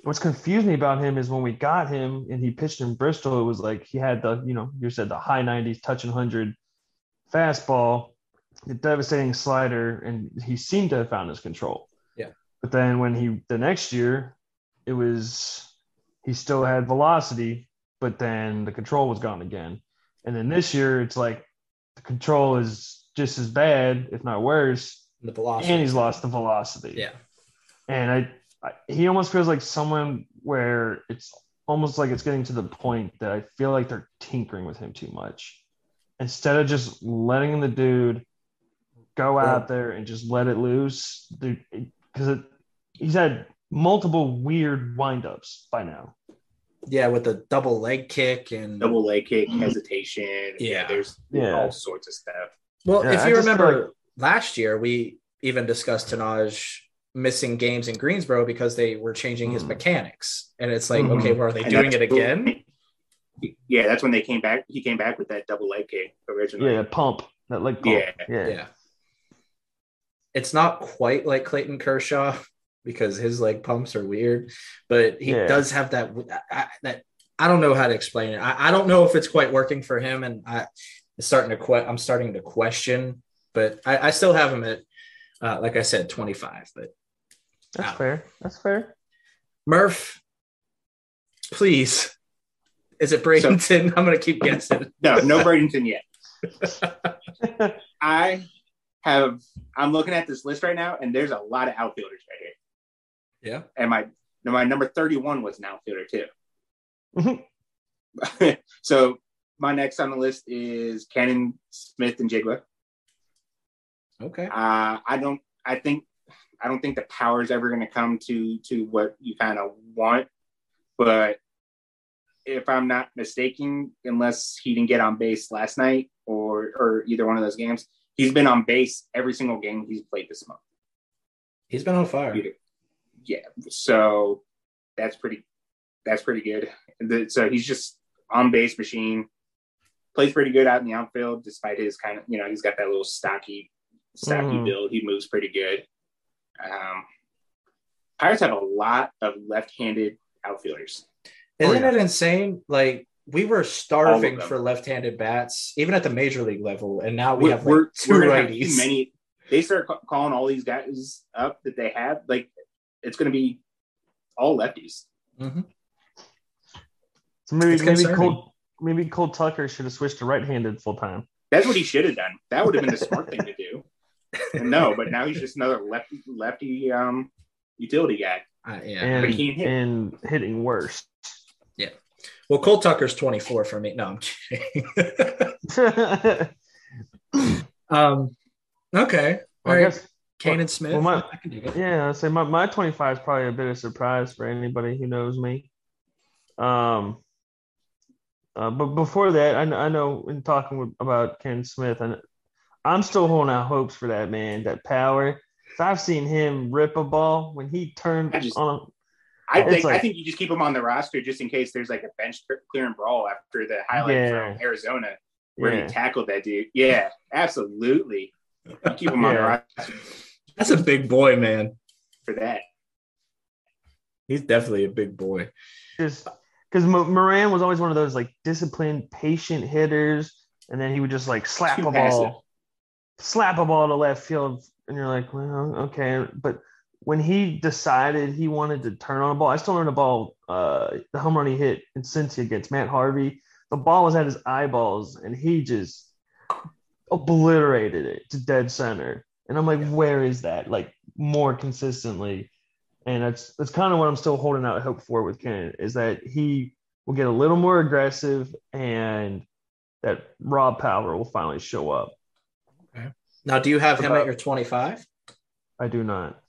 what's confused me about him is when we got him and he pitched in Bristol, it was like he had the, you know, you said the high 90s, touching 100 fastball, the devastating slider, and he seemed to have found his control. Yeah. But then when he, the next year, it was, he still had velocity, but then the control was gone again. And then this year, it's like the control is just as bad, if not worse. The velocity. And he's lost the velocity. Yeah. And I, he almost feels like someone where it's almost like it's getting to the point that I feel like they're tinkering with him too much. Instead of just letting the dude go out there and just let it loose, because he's had multiple weird windups by now. Yeah, with the double leg kick and double leg kick, hesitation. Yeah, there's yeah. all sorts of stuff. Well, Yeah, if you just remember feel like- last year, we even discussed Tahnaj missing games in Greensboro because they were changing his Mhm. mechanics. And it's like, Mhm. okay, well, are they And doing it again? Yeah, that's when they came back. He came back with that double leg kick originally. Yeah, pump that leg pump. Yeah. yeah, Yeah. It's not quite like Clayton Kershaw because his leg pumps are weird, but he Yeah. does have that I, that I don't know how to explain it. I, I don't know if it's quite working for him, and I it's starting to que- I'm starting to question, but I, I still have him at uh, like I said, 25. But That's Wow. fair. That's fair. Murph, please, is it Bradenton? I'm gonna keep guessing. No, no Bradenton yet. I have. I'm looking at this list right now, and there's a lot of outfielders right here. Yeah. And my my number 31 was an outfielder too. Mhm. so my next on the list is Cannon Smith and Jigwa. Okay. Uh, I don't. I think. I don't think the power is ever going to come to to what you kind of want. But if I'm not mistaken, unless he didn't get on base last night or or either one of those games, he's been on base every single game he's played this month. He's been on fire. Yeah, so that's pretty. That's pretty good. The- So he's just on base machine. Plays pretty good out in the outfield, despite his kind of you know he's got that little stocky, stocky Mhm. build. He moves pretty good. Um, Pirates have a lot of left-handed outfielders. Isn't Oh, yeah. it insane? Like we were starving for left-handed bats, even at the major league level, and now we We're, have like we're, 2 we're gonna have righties. too many. They start ca- calling all these guys up that they have. Like it's going to be all lefties. Mhm. So maybe It's maybe. Cole maybe Cole Tucker should have switched to right-handed full time. That's what he should have done. That would have been the smart thing to do. No, but now he's just another lefty lefty um, utility guy. Uh, yeah. and But he can hit. and hitting worse. Yeah. Well, Cole Tucker's 24 for me. No, I'm kidding. um. Okay. All I right. guess Canaan Smith. well, my- I can do it. yeah, I'd say my, my 25 is probably a bit of surprise for anybody who knows me. Um, uh, but before that, I, I know in talking with, about Ken Smith, and I'm still holding out hopes for that man, that power. I've seen him rip a ball when he turned I just- on. I It's think I think you just keep him on the roster just in case there's like a bench clear clearing brawl after the highlight Yeah. from Arizona where Yeah. he tackled that dude. Yeah, absolutely. You keep him on the roster That's a big boy, man. for that. He's definitely a big boy. just because Moran was always one of those like disciplined, patient hitters, and then he would just like slap Too a passive. ball, slap a ball to left field, and you're like, well, okay. But when he decided he wanted to turn on a ball, I still remember the ball, uh, the home run he hit in Cincy against Matt Harvey. The ball was at his eyeballs, and he just obliterated it to dead center. And I'm like, where is that? Like more consistently. And that's that's kind of what I'm still holding out hope for with Ken is that he will get a little more aggressive and that raw power will finally show up. Okay. Now, do you have him About- at your 25? I do not.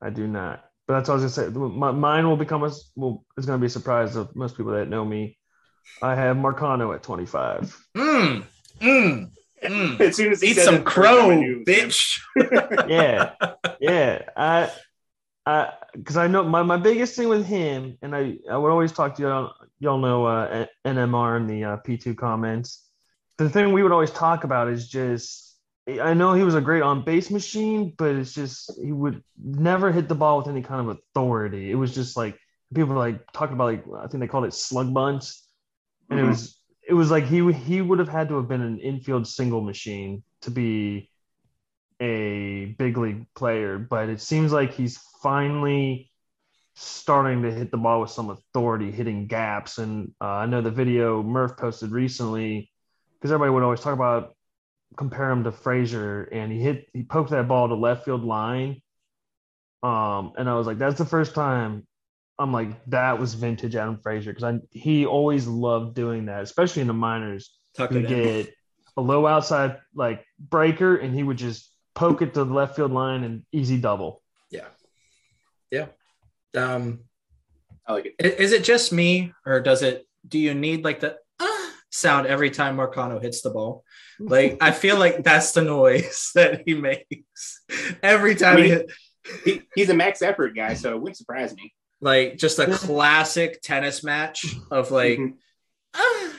I do not. But that's what I was gonna say. My, mine will become a will is gonna be a surprise of most people that know me. I have Marcano at 25. Mm, mm. Mm. as soon as he Eat said some it the first time, I crow, knew it was him. bitch. yeah, yeah. I, I, because I know my, my biggest thing with him, and I, I would always talk to y'all. Y'all know uh, NMR in the uh, P2 comments. The thing we would always talk about is just. I know he was a great on base machine, but it's just he would never hit the ball with any kind of authority. It was just like people were like talking about like I think they called it slug bunts, and Mhm. it was it was like he he would have had to have been an infield single machine to be a big league player, but it seems like he's finally starting to hit the ball with some authority, hitting gaps. And uh, I know the video Murph posted recently because everybody would always talk about compare him to Frazier, and he hit he poked that ball to left field line. Um, and I was like, that's the first time I'm like, that was vintage Adam Frazier because I he always loved doing that, especially in the minors. Tuck it get a low outside like breaker, and he would just poke it to the left field line and easy double. Yeah. Yeah. Um, I like it. i- is it just me or does it, do you need like the ah sound every time Marcano hits the ball? Like, I feel like that's the noise that he makes every time I he mean- hit. He, he's a max effort guy, so it wouldn't surprise me. Like, just a classic tennis match of like, Mhm. ah.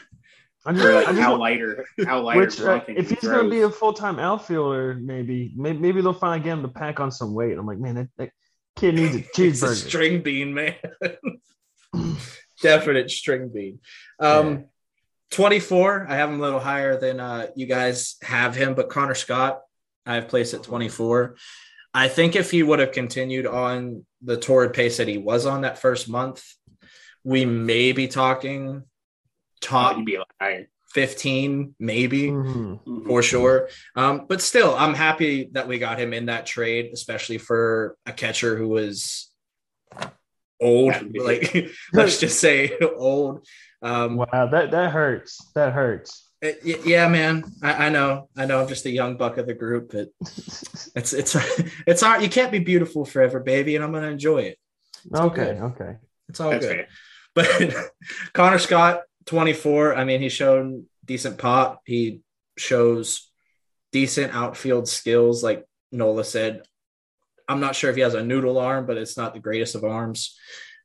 I just, Or I like how lighter, how lighter. which uh, if can he's going to be a full time outfielder, maybe, maybe maybe they'll finally get him to pack on some weight. I'm like, man, that, that kid needs a It's a cheeseburger. string bean, man. Definite string bean. Um, Yeah. 24. I have him a little higher than uh, you guys have him, but Connor Scott, I have placed at 24. I think if he would have continued on the torrid pace that he was on that first month, we may be talking top he'd be a lot higher. 15, maybe Mhm. Mhm. for sure. Um, but still, I'm happy that we got him in that trade, especially for a catcher who was old. Like, let's just say old. Um, Wow, that that hurts. That hurts. It- y- yeah, man. I, I know. I know. I'm just a young buck of the group, but it's it's it's hard. You can't be beautiful forever, baby, and I'm gonna enjoy it. all okay, okay. It's all That's good. fair. But Connor Scott, 24. I mean, he's shown decent pop. He shows decent outfield skills, like Nola said. I'm not sure if he has a noodle arm, but it's not the greatest of arms.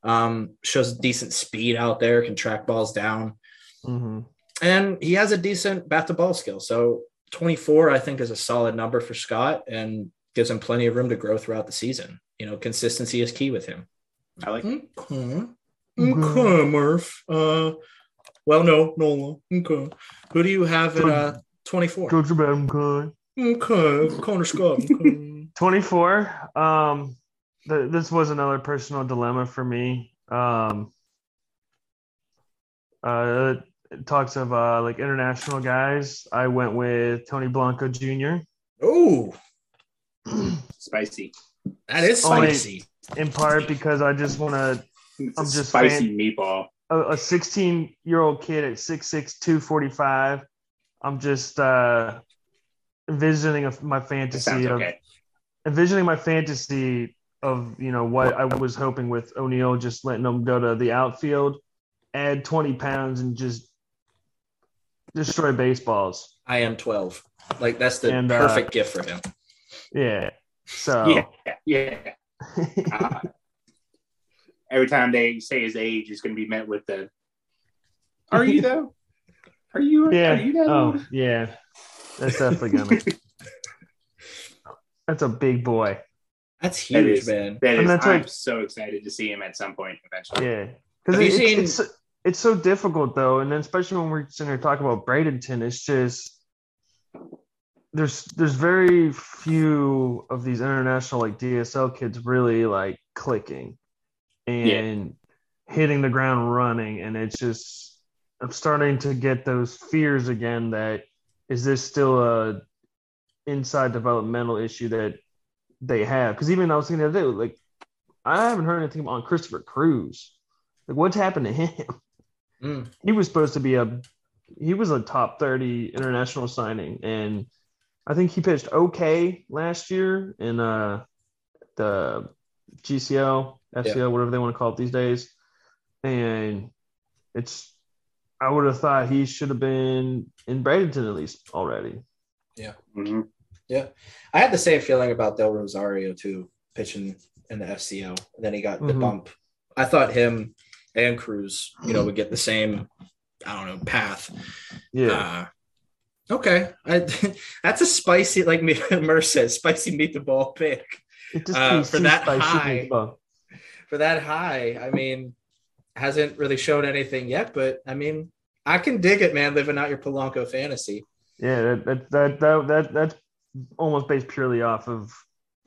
Um, shows decent speed out there, can track balls down, hmm and he has a decent bat to ball skill. So 24, I think, is a solid number for Scott and gives him plenty of room to grow throughout the season. You know, consistency is key with him. I like. it. Okay. Okay, Murph. Uh, well, no, Nola. Okay. Who do you have at uh, 24? Go to bed, I'm good. Okay, Connor Scott. Okay. 24 um th- this was another personal dilemma for me um uh it talks of uh like international guys i went with tony blanco jr oh, Spicy. that is spicy. in part because i just want to I'm just spicy meatball. a 16 year old kid at 6'6 245 i'm just uh envisioning of my fantasy of okay. envisioning my fantasy of you know what I was hoping with Oneil just letting him go to the outfield, add 20 pounds and just destroy baseballs. I am 12. Like, that's the And, uh, perfect gift for him. Yeah. So Yeah, yeah. Uh, every time they say his age, it's going to be met with the. Are you though? Are you? yeah. Are you though? Oh yeah. That's definitely gonna. That's a big boy. That's huge, is- man. That And is. that's I'm like- so excited to see him at some point eventually. Yeah. Because Have you it's, seen- it's it's so difficult though, and then especially when we're sitting here talking about Bradenton, it's just there's there's very few of these international like DSL kids really like clicking and hitting the ground running, and it's just I'm starting to get those fears again that is this still a inside developmental issue that they have? Because even I was thinking the other day, like I haven't heard anything on Christopher Cruz. Like, what's happened to him? Mm. He was supposed to be a he was a top 30 international signing, and I think he pitched okay last year in uh the GCL, FCL, whatever they want to call it these days. And it's I would have thought he should have been in Bradenton at least already. Mhm. Yeah. I had the same feeling about Del Rosario too, pitching in the FCL. And then he got the Mhm. bump. I thought him and Cruz, you know, would get the same, I don't know, path. Yeah. Uh, okay. I, that's a spicy, like me, Murr says, spicy meet the ball pick. it just uh, for that high- the ball. For that high, I mean, hasn't really shown anything yet, but I mean, I can dig it, man, living out your Polanco fantasy. Yeah, that that that, that, that that's almost based purely off of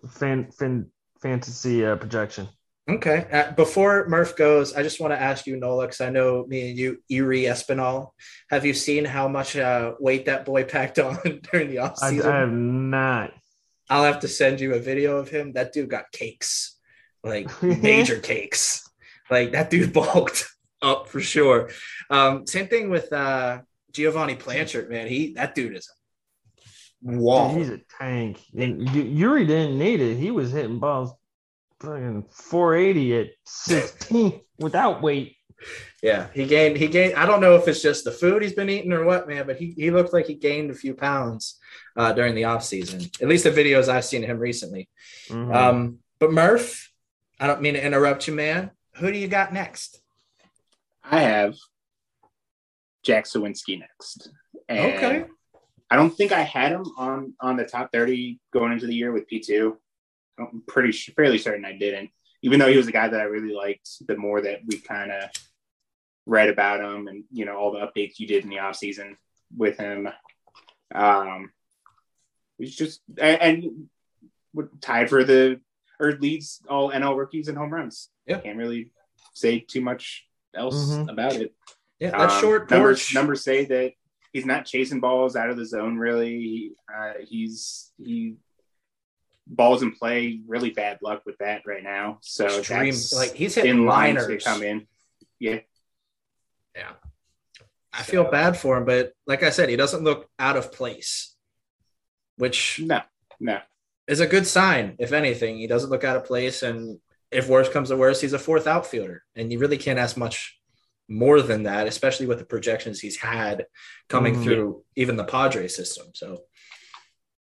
fan, fan fantasy uh, projection. Okay. Uh, before Murph goes, I just want to ask you, Nola, because I know me and you, Erie Espinal, have you seen how much uh, weight that boy packed on during the I, offseason? I have not. I'll have to send you a video of him. That dude got cakes, like major cakes. Like that dude bulked up for sure. Um, same thing with uh, Giovanni Blanchard, man. He that dude is a wall. Dude, he's a tank. And Yuri didn't need it. He was hitting balls fucking 480 at 16 without weight. Yeah, he gained. He gained. I don't know if it's just the food he's been eating or what, man. But he he looked like he gained a few pounds uh, during the off season. At least the videos I've seen of him recently. Mhm. Um, but Murph, I don't mean to interrupt you, man. Who do you got next? I have Jack Suwinski next. And Okay. I don't think I had him on on the top 30 going into the year with P2. I'm pretty fairly certain I didn't. Even though he was a guy that I really liked, the more that we kind of read about him and you know all the updates you did in the off season with him. Um he's just and, and tied for the or leads all NL rookies in home runs. Yeah. Can't really say too much else Mhm. about it. Yeah, that Um, short numbers. porch. Numbers say that he's not chasing balls out of the zone. Really, uh, he's he balls in play. Really bad luck with that right now. So Extreme, like he's hitting in line to come in. Yeah, Yeah. I feel bad for him, but like I said, he doesn't look out of place, which no, no. is a good sign. If anything, he doesn't look out of place, and if worse comes to worse, he's a fourth outfielder, and you really can't ask much more than that, especially with the projections he's had coming Mhm. through even the Padre system. So,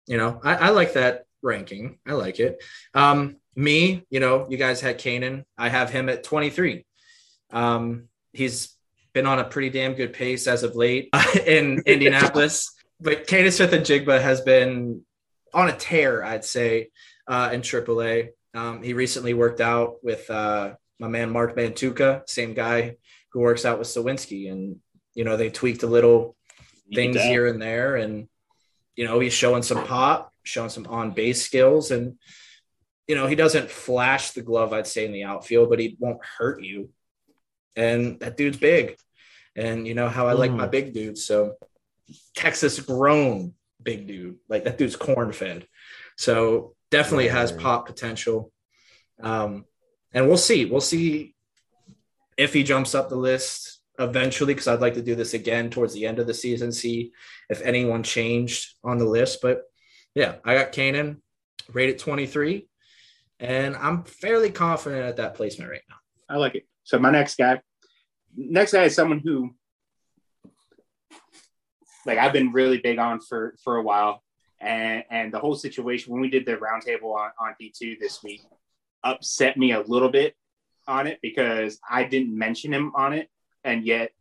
you know, I, I like that ranking. I like it. Um, me, you know, you guys had Canaan. I have him at 23. Um, he's been on a pretty damn good pace as of late in Indianapolis. But Canaan Smith-Njigba has been on a tear, I'd say, uh, in AAA. Um, he recently worked out with uh, my man Mark Mantuka, same guy who works out with Suwinski, and you know they tweaked a little things here and there, and you know he's showing some pop, showing some on base skills, and you know he doesn't flash the glove, I'd say, in the outfield, but he won't hurt you. And that dude's big, and you know how I like my big dudes, so Texas grown big dude, like that dude's corn fed, so definitely has Yeah. pop potential. Um, and we'll see, we'll see if he jumps up the list eventually, because I'd like to do this again towards the end of the season, see if anyone changed on the list. But yeah, I got Canaan rated 23, and I'm fairly confident at that placement right now. I like it. So my next guy, next guy is someone who, like, I've been really big on for for a while, and and the whole situation when we did the roundtable on on P two this week upset me a little bit on it because I didn't mention him on it, and yet,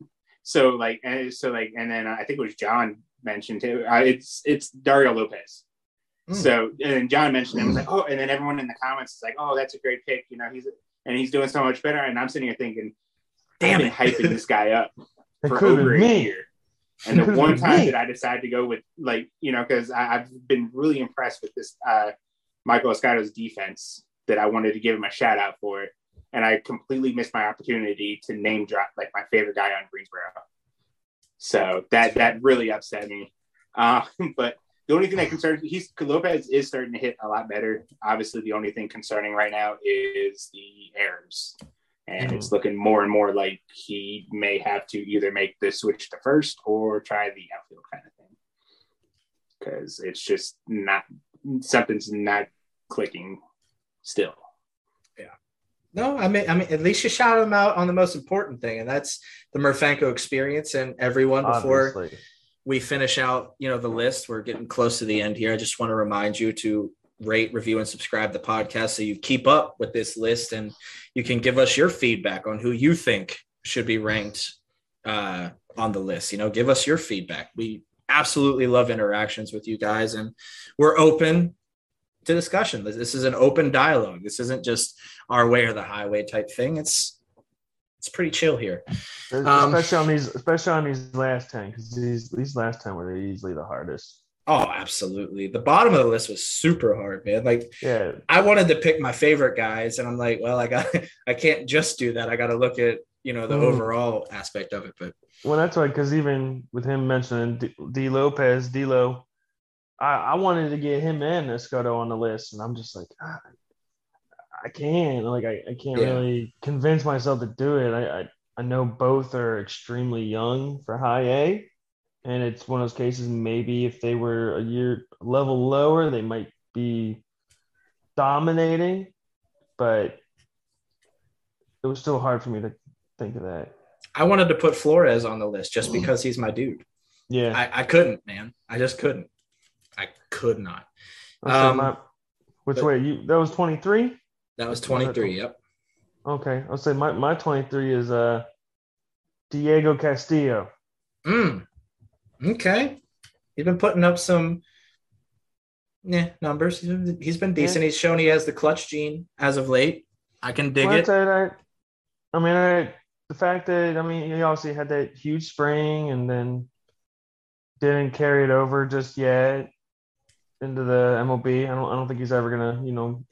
so like, and so like, and then I think it was John mentioned it. It's it's Dariel Lopez. Mm. So and John mentioned him. It's like, oh, and then everyone in the comments is like, oh, that's a great pick. You know, he's and he's doing so much better. And I'm sitting here thinking, Damn it. hyping this guy up for over a year. And the one time that I decided to go with, like, you know, because I've been really impressed with this uh, Maikol Escotto's defense that I wanted to give him a shout out for it. And I completely missed my opportunity to name drop like my favorite guy on Greensboro. So that that really upset me. Uh, but the only thing that concerns he's Lopez is starting to hit a lot better. Obviously, the only thing concerning right now is the errors, and it's mm-hmm. looking more and more like he may have to either make the switch to first or try the outfield kind of thing because it's just not something's not clicking still. Yeah. No, I mean, I mean, at least you shout him out on the most important thing, and that's the Murphanko experience. And everyone before Obviously. We finish out, you know, the list, we're getting close to the end here. I just want to remind you to rate, review, and subscribe the podcast so you keep up with this list and you can give us your feedback on who you think should be ranked uh, on the list. You know, give us your feedback. We absolutely love interactions with you guys, and we're open to discussion. This is an open dialogue. This isn't just our way or the highway type thing. It's it's pretty chill here, um, especially on these, especially on these last ten, because these these last ten were easily the hardest. Oh, absolutely. The bottom of the list was super hard, man. Like, yeah, I wanted to pick my favorite guys, and I'm like, well, I got, I can't just do that. I got to look at you know the mm. overall aspect of it. But well, that's why, because even with him mentioning D, D Lopez, D'Lo, I, I wanted to get him and Escotto on the list, and I'm just like, ah, I can't, like, I, I can't yeah. really convince myself to do it. I, I I know both are extremely young for high A, and it's one of those cases. Maybe if they were a year level lower, they might be dominating, but it was still hard for me to think of that. I wanted to put Flores on the list just because he's my dude. Yeah, I, I couldn't, man. I just couldn't. I could not. Um, my, which but, way you? That was twenty three. That was twenty three. Yep. Okay, I'll say my my twenty three is uh Diego Castillo. Mm. Okay, he's been putting up some yeah numbers. He's been, he's been decent. Yeah. He's shown he has the clutch gene as of late. I can dig well, it. I, I mean, I, the fact that I mean, he obviously had that huge spring and then didn't carry it over just yet into the MLB. I don't I don't think he's ever gonna you know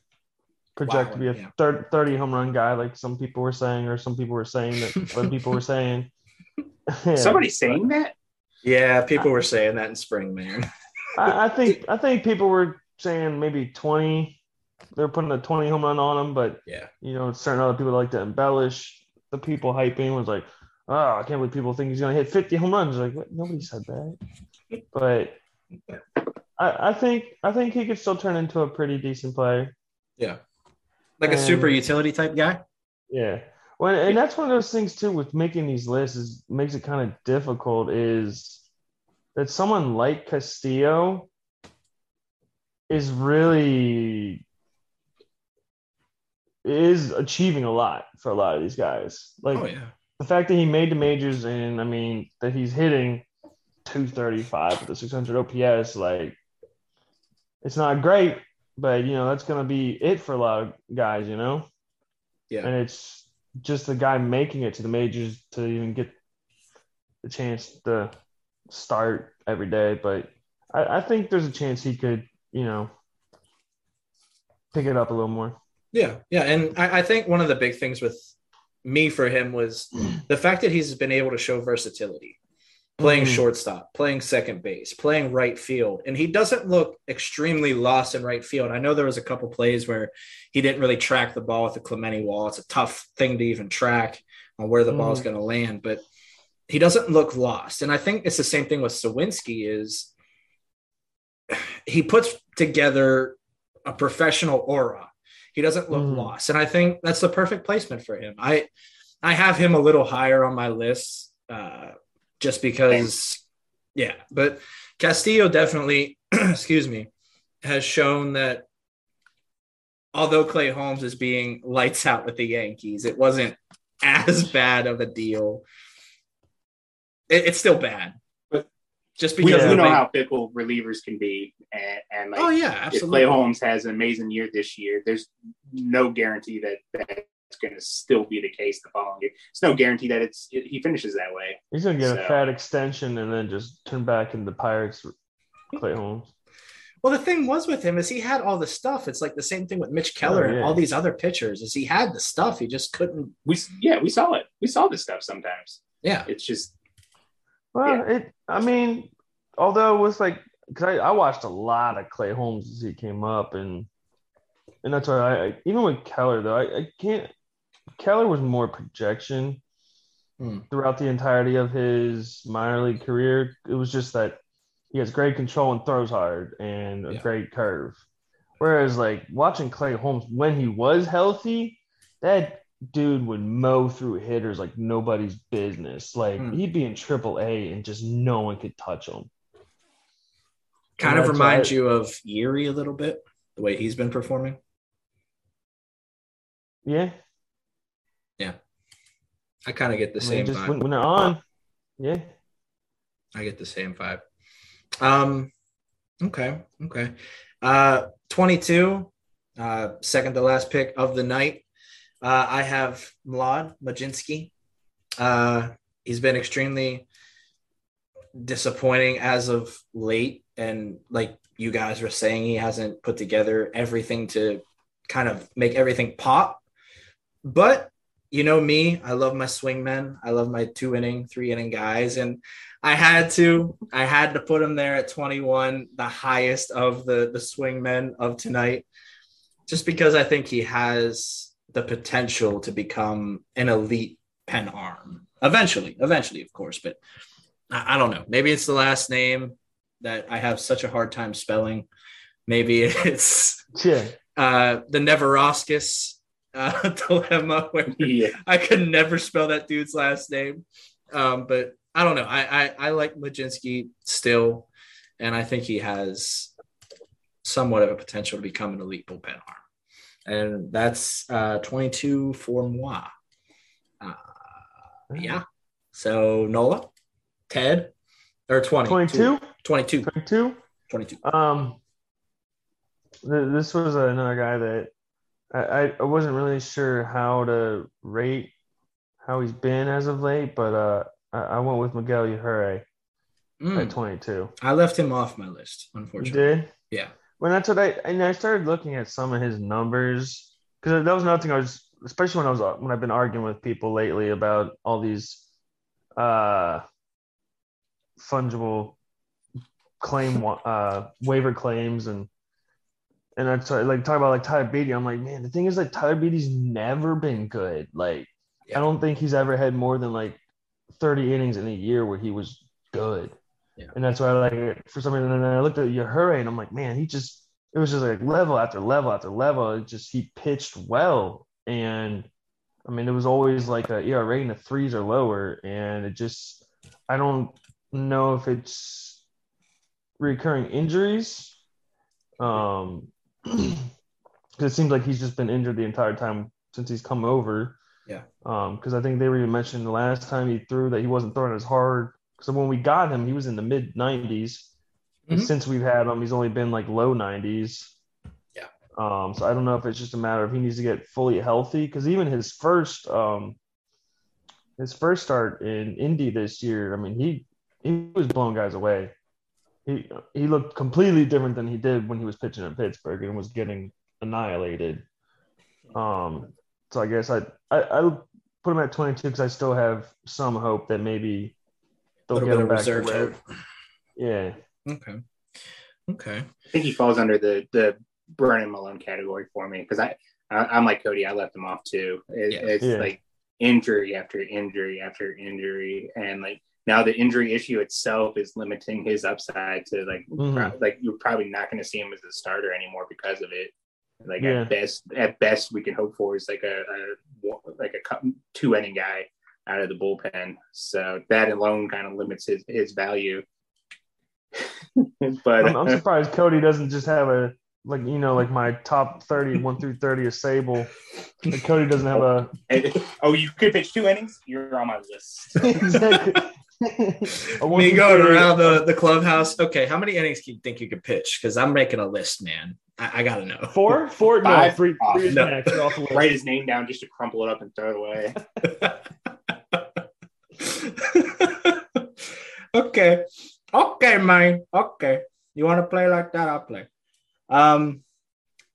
project wow, to be a yeah. 30, 30 home run guy like some people were saying or some people were saying that other people were saying. yeah, Somebody saying that? Yeah, people were saying that in spring, man. I, I, think I think people were saying maybe twenty. They're putting a twenty home run on him, but yeah, you know, certain other people like to embellish. The people hyping was like, "Oh, I can't believe people think he's gonna hit fifty home runs." Like, what? nobody said that. But I, I think I think he could still turn into a pretty decent player. Yeah, like and, a super utility type guy. Yeah. Well, and that's one of those things too with making these lists is makes it kind of difficult is that someone like Castillo is really is achieving a lot for a lot of these guys. Like oh, yeah. the fact that he made the majors and I mean that he's hitting 235 with the 600 OPS, like it's not great, but you know that's gonna be it for a lot of guys, you know. Yeah. And it's just the guy making it to the majors to even get the chance to start every day. But I, I think there's a chance he could, you know, pick it up a little more. Yeah, yeah, and I, I think one of the big things with me for him was the fact that he's been able to show versatility playing mm. shortstop, playing second base, playing right field. And he doesn't look extremely lost in right field. I know there was a couple plays where he didn't really track the ball with the Clemente wall. It's a tough thing to even track on where the mm. ball is going to land, but he doesn't look lost. And I think it's the same thing with Suwinski is he puts together a professional aura. He doesn't look mm. lost. And I think that's the perfect placement for him. I I have him a little higher on my list. Uh, just because, yeah. But Castillo definitely, excuse me, has shown that although Clay Holmes is being lights out with the Yankees, it wasn't as bad of a deal. It, it's still bad, but just because we, know how fickle relievers can be, and, and like, oh yeah, absolutely. If Clay Holmes has an amazing year this year, there's no guarantee that that it's going to still be the case the following year. It's no guarantee that it's it, he finishes that way. He's going to get so. a fat extension and then just turn back into Pirates. Clay Holmes. Well, the thing was with him is he had all the stuff. It's like the same thing with Mitch Keller oh, yeah. and all these other pitchers. Is he had the stuff, he just couldn't. We yeah, we saw it. We saw this stuff sometimes. Yeah, it's just. Well, yeah. it. I mean, although it was like because I, I watched a lot of Clay Holmes as he came up, and and that's why I, I even with Keller though I, I can't Keller was more projection hmm. throughout the entirety of his minor league career. It was just that he has great control and throws hard and a yeah. great curve. Whereas like watching Clay Holmes when he was healthy, that dude would mow through hitters like nobody's business. Like Hmm. he'd be in Triple A and just no one could touch him. Kind of reminds you of Yuri a little bit, the way he's been performing. Yeah, I kind of get the I mean, same just vibe. when, when they're on, yeah. I get the same vibe. Um, okay, okay. Uh, 22, uh, second to last pick of the night. Uh, I have Mlad Mlodzinski. Uh, he's been extremely disappointing as of late, and like you guys were saying, he hasn't put together everything to kind of make everything pop. But you know me, I love my swingmen. I love my two inning, three inning guys, and I had to, I had to put him there at 21, the highest of the the swingmen of tonight, just because I think he has the potential to become an elite pen arm eventually, eventually, of course. But I, I don't know. Maybe it's the last name that I have such a hard time spelling. Maybe it's Yeah. uh, the Neverauskas uh, dilemma where Yeah. I could never spell that dude's last name. Um, but I don't know. I, I I like Mlodzinski still, and I think he has somewhat of a potential to become an elite bullpen arm. And that's uh, 22 for moi. Uh, yeah. So Nola, Ted, or 20. 22? 22. 22? 22. Um, th- this was another guy that I, I- wasn't really sure how to rate how he's been as of late, but uh, I, I went with Miguel Yajure Mm, at 22. I left him off my list, You unfortunately. did? Yeah. When that's what I and I started looking at some of his numbers because that was another thing I was, especially when I was when I've been arguing with people lately about all these uh fungible claim uh waiver claims and and I started like talking about like Tyler Beede. I'm like, man, the thing is like Tyler Beede's never been good. Like, Yeah. I don't think he's ever had more than like 30 innings in a year where he was good. Yeah. And that's why I like it for some reason. And then I looked at Yajure and I'm like, man, he just it was just like level after level after level. It just he pitched well. And I mean, it was always like a ERA in the threes or lower. And it just I don't know if it's recurring injuries. Um it seems like he's just been injured the entire time since he's come over. Yeah. Um, because I think they were even mentioning the last time he threw that he wasn't throwing as hard. Because when we got him, he was in the mid 90s. And Mhm. since we've had him, he's only been like low 90s. Yeah. Um, so I don't know if it's just a matter of he needs to get fully healthy. Because even his first um his first start in Indy this year, I mean, he he was blowing guys away. He he looked completely different than he did when he was pitching in Pittsburgh and was getting annihilated. Um, so I guess I I I'll put him at 22 because I still have some hope that maybe they'll get him back to reserve where. Yeah, Okay. Okay. I think he falls under the the Brennan Malone category for me because I, I I'm like Cody. I left him off too. It, Yeah. It's Yeah. like injury after injury after injury, and like now the injury issue itself is limiting his upside to like Mhm. pro- like you're probably not going to see him as a starter anymore because of it. Like Yeah. at best, at best we can hope for is like a, a like a two inning guy out of the bullpen. So that alone kind of limits his his value. but I'm, I'm surprised Cody doesn't just have a like you know like my top 30 one through 30 is Sable. Like Cody doesn't have a oh, you could pitch two innings. You're on my list. exactly. A one Me going around the, the clubhouse. Okay, how many innings do you think you could pitch? Because I'm making a list, man. I, I gotta know. Four, four, no, Five? three, Oh, three is no. max. Off the list. Write his name down just to crumple it up and throw it away. okay. Okay, man. Okay. You want to play like that? I'll play. Um,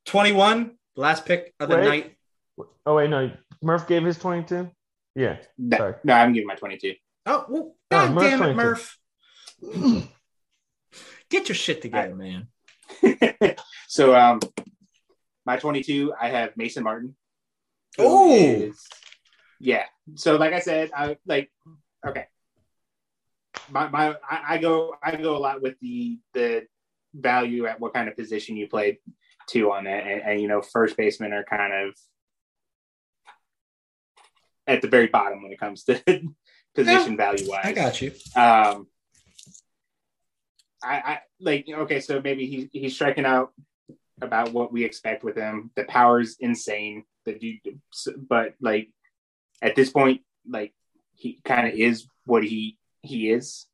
21, last pick of the Wait. night. Oh wait, no, Murph gave his 22. Yeah, No, Sorry. no, I'm giving my 22. Oh, well, Oh, God Murph damn it, 22. Murph. Get your shit together, man. so, um, my 22, I have Mason Martin. Oh. yeah. So, like I said, I like okay. My my I, I go I go a lot with the the value at what kind of position you played to on that, and, and you know, first basemen are kind of at the very bottom when it comes to position yeah, value wise. I got you. Um, I, I like okay, so maybe he he's striking out about what we expect with him. The power's insane. The dude, but like at this point, like he kind of is what he he is.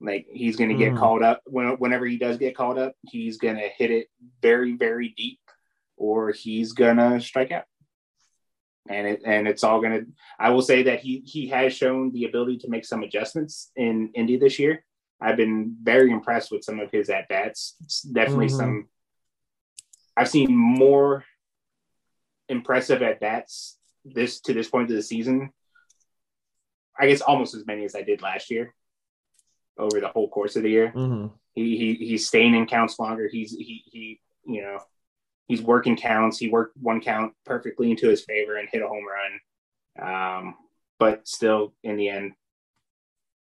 Like he's gonna get mm. called up when, whenever he does get called up, he's gonna hit it very very deep, or he's gonna strike out. And it and it's all gonna. I will say that he he has shown the ability to make some adjustments in Indy this year. I've been very impressed with some of his at bats. Definitely mm-hmm. some. I've seen more impressive at bats this to this point of the season. I guess almost as many as I did last year over the whole course of the year. Mm-hmm. He, he he's staying in counts longer. He's he he you know he's working counts. He worked one count perfectly into his favor and hit a home run. Um, but still, in the end,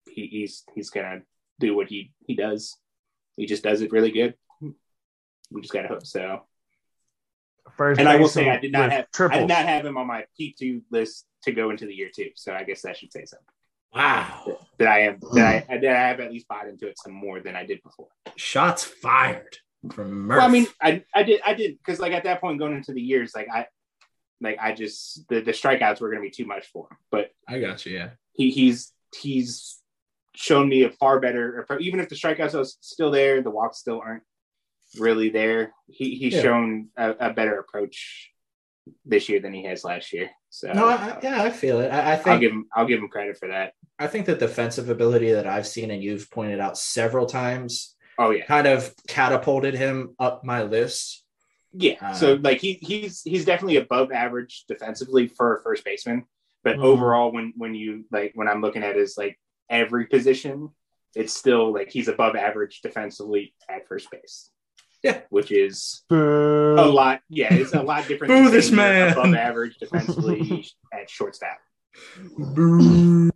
he, he's he's gonna do what he he does. He just does it really good. We just gotta hope so. First and I will say I did not have triples. I did not have him on my P two list to go into the year two. So I guess that should say something. Wow. That, I am that I, that I have at least bought into it some more than I did before. Shots fired from Murph. Well, I mean, I I did I did because like at that point going into the years, like I like I just the, the strikeouts were gonna be too much for him. But I got you, yeah. He he's he's shown me a far better even if the strikeouts are still there, the walks still aren't really there. He he's yeah. shown a, a, better approach this year than he has last year. So no, I, yeah, I feel it. I, I, think I'll give him I'll give him credit for that. I think the defensive ability that I've seen and you've pointed out several times. Oh yeah, kind of catapulted him up my list. Yeah, uh, so like he he's he's definitely above average defensively for a first baseman, but mm-hmm. overall when when you like when I'm looking at his like every position, it's still like he's above average defensively at first base. Yeah, which is Boo. a lot. Yeah, it's a lot different. Boo this man above average defensively at shortstop. Boo.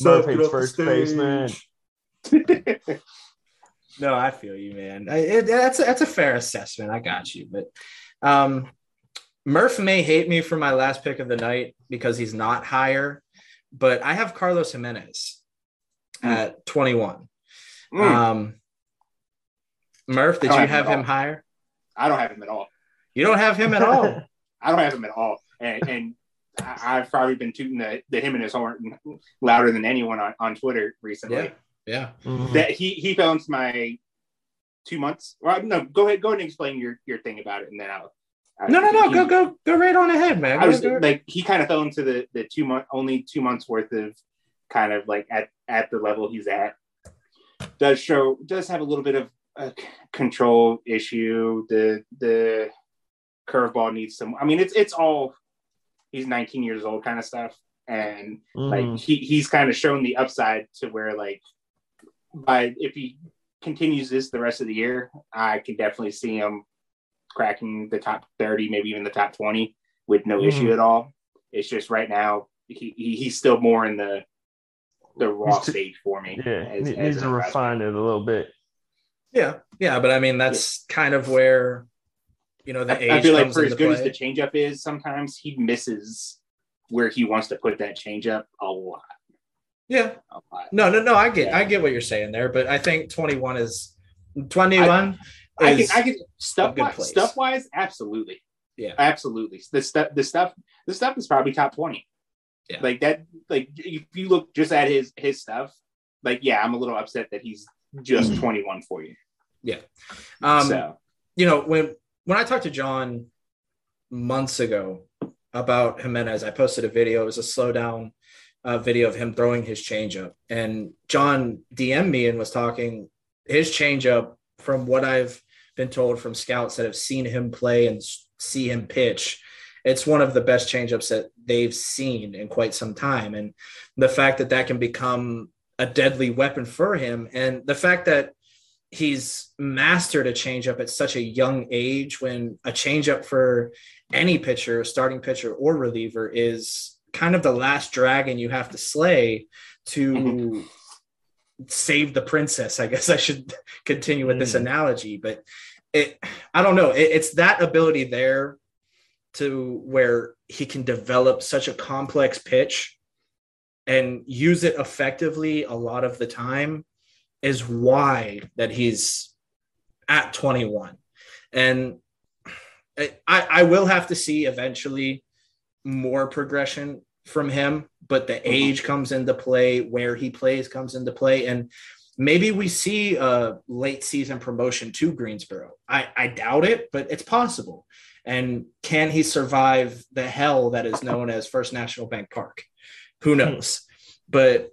Murphy's first baseman. no, I feel you, man. I, it, that's a, that's a fair assessment. I got you, but um, Murph may hate me for my last pick of the night because he's not higher, but I have Carlos Jimenez mm. at 21. Mm. Um, Murph, did you have him, him higher? I don't have him at all. You don't have him at all. I don't have him at all, and, and I've probably been tooting the, the him and his horn louder than anyone on, on Twitter recently. Yeah, yeah. Mm-hmm. That he he fell into my two months. Well, no, go ahead, go ahead and explain your your thing about it, and then I'll. no, no, no. He, go, go, go right on ahead, man. I was like, he kind of fell into the the two month, only two months worth of kind of like at at the level he's at. Does show does have a little bit of a control issue. The the curveball needs some. I mean, it's it's all. He's 19 years old, kind of stuff, and mm. like he he's kind of shown the upside to where like by if he continues this the rest of the year, I can definitely see him cracking the top 30, maybe even the top 20 with no mm. issue at all. It's just right now he, he he's still more in the the raw stage for me. Yeah, as, needs as to refine it a little bit. Yeah, yeah, but I mean that's yeah. kind of where you know the I, age. I feel like for as good play. as the changeup is, sometimes he misses where he wants to put that changeup a lot. Yeah. No, no, no. I get, yeah. I get what you're saying there, but I think 21 is 21. I, I can, I can stuff wise, stuff wise, absolutely. Yeah, absolutely. The stuff, the stuff, the stuff is probably top 20. Yeah. Like that, like if you look just at his his stuff, like yeah, I'm a little upset that he's just mm-hmm. 21 for you. Yeah. Um, so, you know, when when I talked to John months ago about Jimenez, I posted a video. It was a slow down uh, video of him throwing his changeup, and John DM'd me and was talking his changeup from what I've been told from scouts that have seen him play and see him pitch. It's one of the best changeups that they've seen in quite some time, and the fact that that can become a deadly weapon for him. And the fact that he's mastered a changeup at such a young age when a changeup for any pitcher, starting pitcher or reliever, is kind of the last dragon you have to slay to mm-hmm. save the princess. I guess I should continue with mm. this analogy, but it, I don't know. It, it's that ability there to where he can develop such a complex pitch and use it effectively a lot of the time is why that he's at 21. And I, I will have to see eventually more progression from him, but the mm-hmm. age comes into play, where he plays comes into play. And maybe we see a late season promotion to Greensboro. I, I doubt it, but it's possible. And can he survive the hell that is known as First National Bank Park? Who hmm. knows? But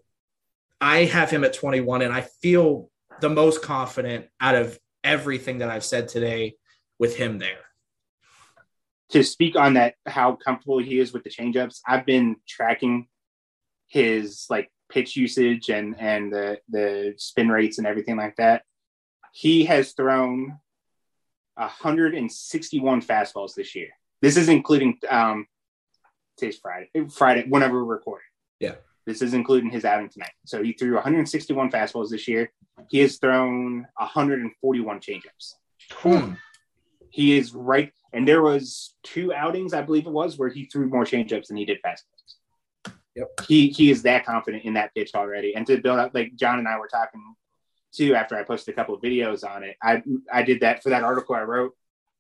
I have him at 21, and I feel the most confident out of everything that I've said today with him there. To speak on that, how comfortable he is with the changeups, I've been tracking his like pitch usage and and the the spin rates and everything like that. He has thrown 161 fastballs this year. This is including um today's Friday, Friday whenever we're recording. Yeah. This is including his outing tonight. So he threw 161 fastballs this year. He has thrown 141 changeups. Hmm. He is right, and there was two outings, I believe it was, where he threw more changeups than he did fastballs. Yep. He he is that confident in that pitch already. And to build up, like John and I were talking too after I posted a couple of videos on it. I I did that for that article I wrote.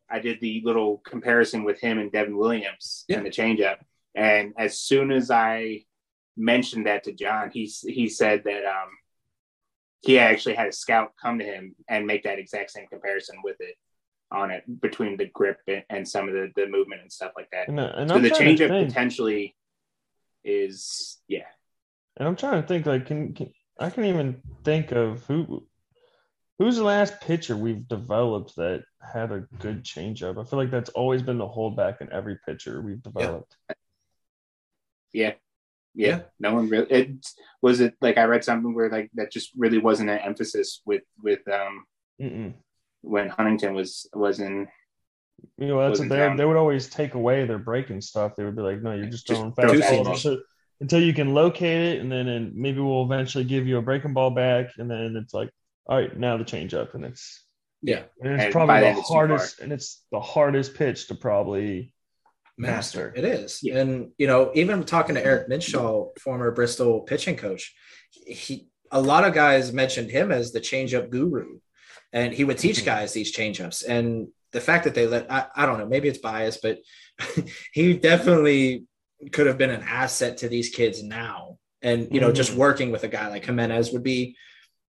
I did the little comparison with him and Devin Williams Yeah. and the changeup. And as soon as I mentioned that to John, he he said that um he actually had a scout come to him and make that exact same comparison with it on it between the grip and, and some of the, the movement and stuff like that. And, uh, and So I'm the trying to changeup potentially is yeah. And I'm trying to think like can, can I can even think of who who's the last pitcher we've developed that had a good changeup. I feel like that's always been the holdback in every pitcher we've developed. Yeah. Yeah. Yeah. No one really it was it like I read something where like that just really wasn't an emphasis with with um Mm-mm. When Huntington was was in You know, that's what they, they would always take away their breaking stuff. They would be like, no, you're just Just throwing throw fastballs fastballs. until, until you can locate it, and then and maybe we'll eventually give you a breaking ball back, and then it's like, all right, now the change up, and it's Yeah. and it's And probably the then it's too far. hardest, and it's the hardest pitch to probably master. Master. It is. Yeah. And, you know, even talking to Eric Minshaw, former Bristol pitching coach, he, a lot of guys mentioned him as the changeup guru. And he would teach Mhm. guys these changeups. And the fact that they let, I, I don't know, maybe it's biased, but he definitely could have been an asset to these kids now. And, you know, just Mhm. working with a guy like Jimenez would be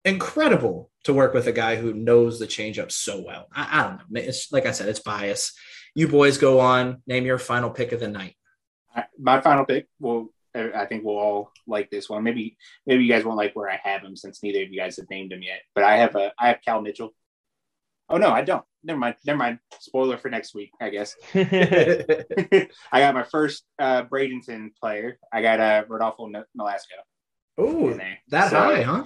incredible to work with a guy who knows the changeup so well. I, I don't know. It's like I said, it's bias. You boys go on, name your final pick of the night. My final pick. Well, I I think we'll all like this one. Maybe maybe you guys won't like where I have him since neither of you guys have named him yet. But I have a I have Cal Mitchell. Oh no, I don't. Never mind. Never mind. Spoiler for next week, I guess. I got my first uh, Bradenton player. I got uh, Rodolfo Nolasco Oh, that So, high, huh?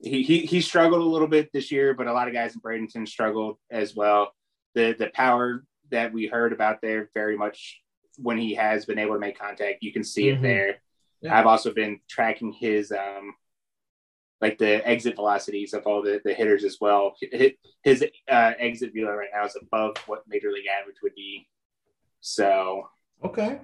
He, he he struggled a little bit this year, but a lot of guys in Bradenton struggled as well. The the power that we heard about there very much when he has been able to make contact, you can see Mhm. it there. Yeah. I've also been tracking his um like the exit velocities of all the, the hitters as well. His, his uh, exit velocity right now is above what major league average would be. So Okay.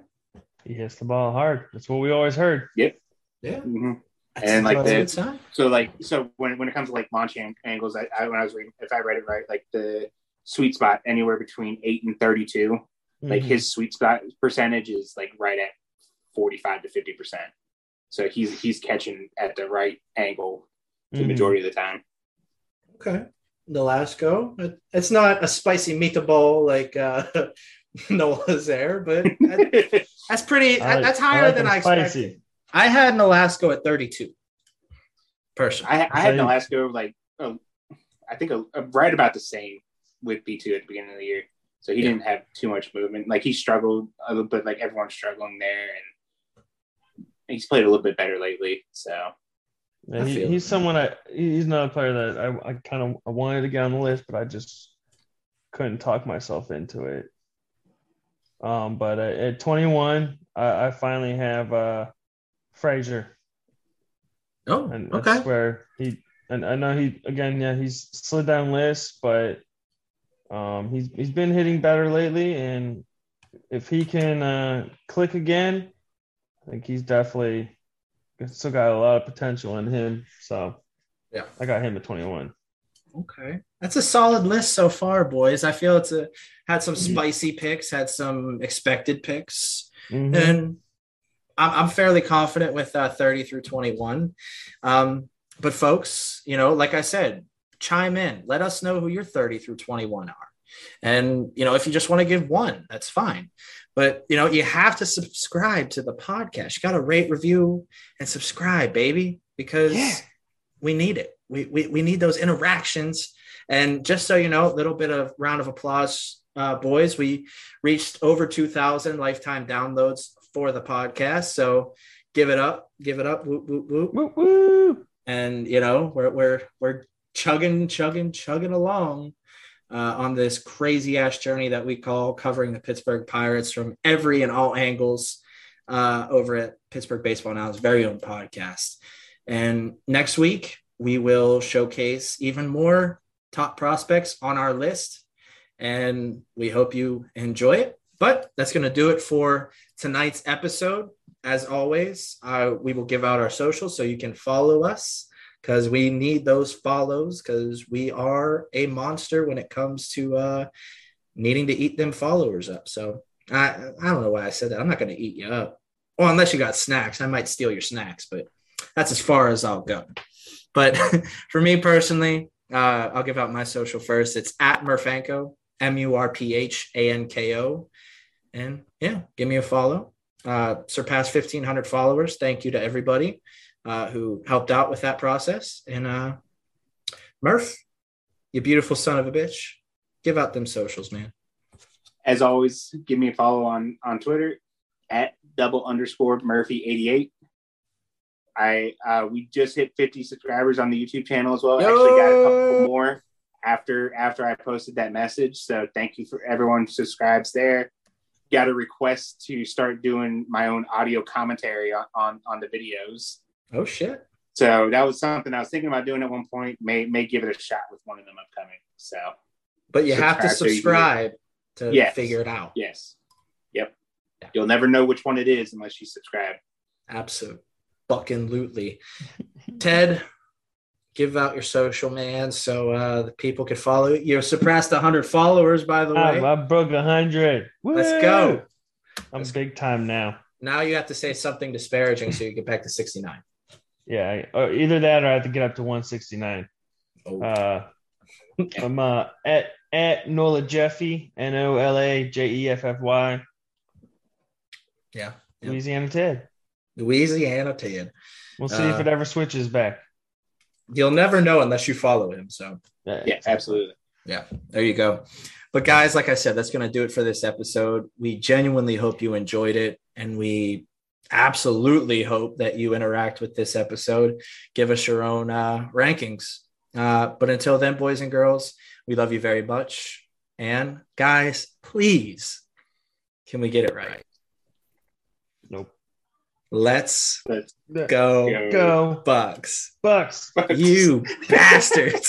he hits the ball hard. That's what we always heard. Yep. Yeah. mhm. And, like, the- so like so when when it comes to like launching angles, I, I when I was reading, if I read it right, like the sweet spot anywhere between eight and thirty two. Like Mhm. his sweet spot percentage is like right at forty five to fifty percent. So he's he's catching at the right angle the Mhm. majority of the time. Okay. Nolasco. It- It's not a spicy meatball like uh, Noah's there, but that- that's pretty. Like- that's I higher like than them I expected. spicy. I had Nolasco at 32. Personally. I, I had So- Nolasco like oh, I think a, a- right about the same with B two at the beginning of the year. So he Yeah. didn't have too much movement. Like he struggled a little bit, like everyone's struggling there, and he's played a little bit better lately. So Yeah, he, he's it. someone I he's not a player that I, I kind of I wanted to get on the list, but I just couldn't talk myself into it. Um, but at, at 21, I, I finally have uh Fraizer, oh, and okay. that's where he and I know he again, yeah, he's slid down list, but um, he's he's been hitting better lately, and if he can uh, click again, I think he's definitely still got a lot of potential in him. So Yeah. I got him at 21. Okay. That's a solid list so far, boys. I feel it's a had some spicy picks, had some expected picks, Mhm. and I'm, I'm fairly confident with uh, 30 through 21. Um, but folks, you know, like I said, chime in. Let us know who your 30 through 21 are. And you know, if you just want to give one, that's fine. But you know, you have to subscribe to the podcast. You got to rate, review, and subscribe, baby, because Yeah. we need it. We, we we need those interactions. And just so you know, a little bit of round of applause, uh, boys. We reached over 2,000 lifetime downloads for the podcast. So give it up, give it up, whoop whoop whoop Woo woo. and you know we're we're we're chugging chugging chugging along uh, on this crazy ass journey that we call covering the Pittsburgh Pirates from every and all angles uh, over at Pittsburgh Baseball Now's very own podcast. And next week we will showcase even more top prospects on our list, and we hope you enjoy it. But that's going to do it for tonight's episode. As always, uh, we will give out our socials so you can follow us because we need those follows because we are a monster when it comes to uh, needing to eat them followers up. So I, I don't know why I said that. I'm not going to eat you up. Well, unless you got snacks, I might steal your snacks, but that's as far as I'll go. But for me personally, uh, I'll give out my social first. It's at Murphanko, M U R P H A N K O. And yeah, give me a follow. Uh, surpassed 1,500 followers. Thank you to everybody uh, who helped out with that process. And uh, Murph, you beautiful son of a bitch, give out them socials, man. As always, give me a follow on on Twitter at double underscore Murphy eighty eight. I uh, we just hit fifty subscribers on the YouTube channel as well. Actually, got a couple more after after I posted that message. So thank you for everyone who subscribes there. Got a request to start doing my own audio commentary on on, on the videos. Oh, shit. So that was something I was thinking about doing at one point. May may give it a shot with one of them upcoming. So But you have to Subscribe so you can- subscribe to Yes. figure it out. yes, yep. Yeah. You'll never know which one it is unless you subscribe. Absolutely. Fucking lootly. Ted, give out your social, man, so uh, the people can follow you. You surpassed 100 followers, by the way. I, I broke a hundred. Let's go. I'm big time now. Now you have to say something disparaging so you get back to 69. Yeah, or either that or I have to get up to 169. Oh, Uh, I'm uh, at at Nola Jeffy, N O L A J E F F Y, yeah. Yep. Louisiana Ted. Louisiana Ted. We'll see if Uh, it ever switches back. You'll never know unless you follow him. So Yeah, absolutely. Yeah, there you go. But guys, like I said, that's going to do it for this episode. We genuinely hope you enjoyed it, and we absolutely hope that you interact with this episode. Give us your own uh, rankings. Uh, but until then, boys and girls, we love you very much. And guys, please, can we get it right? Nope. Let's Let's go, go. Go Bucks. Bucks. You bastards.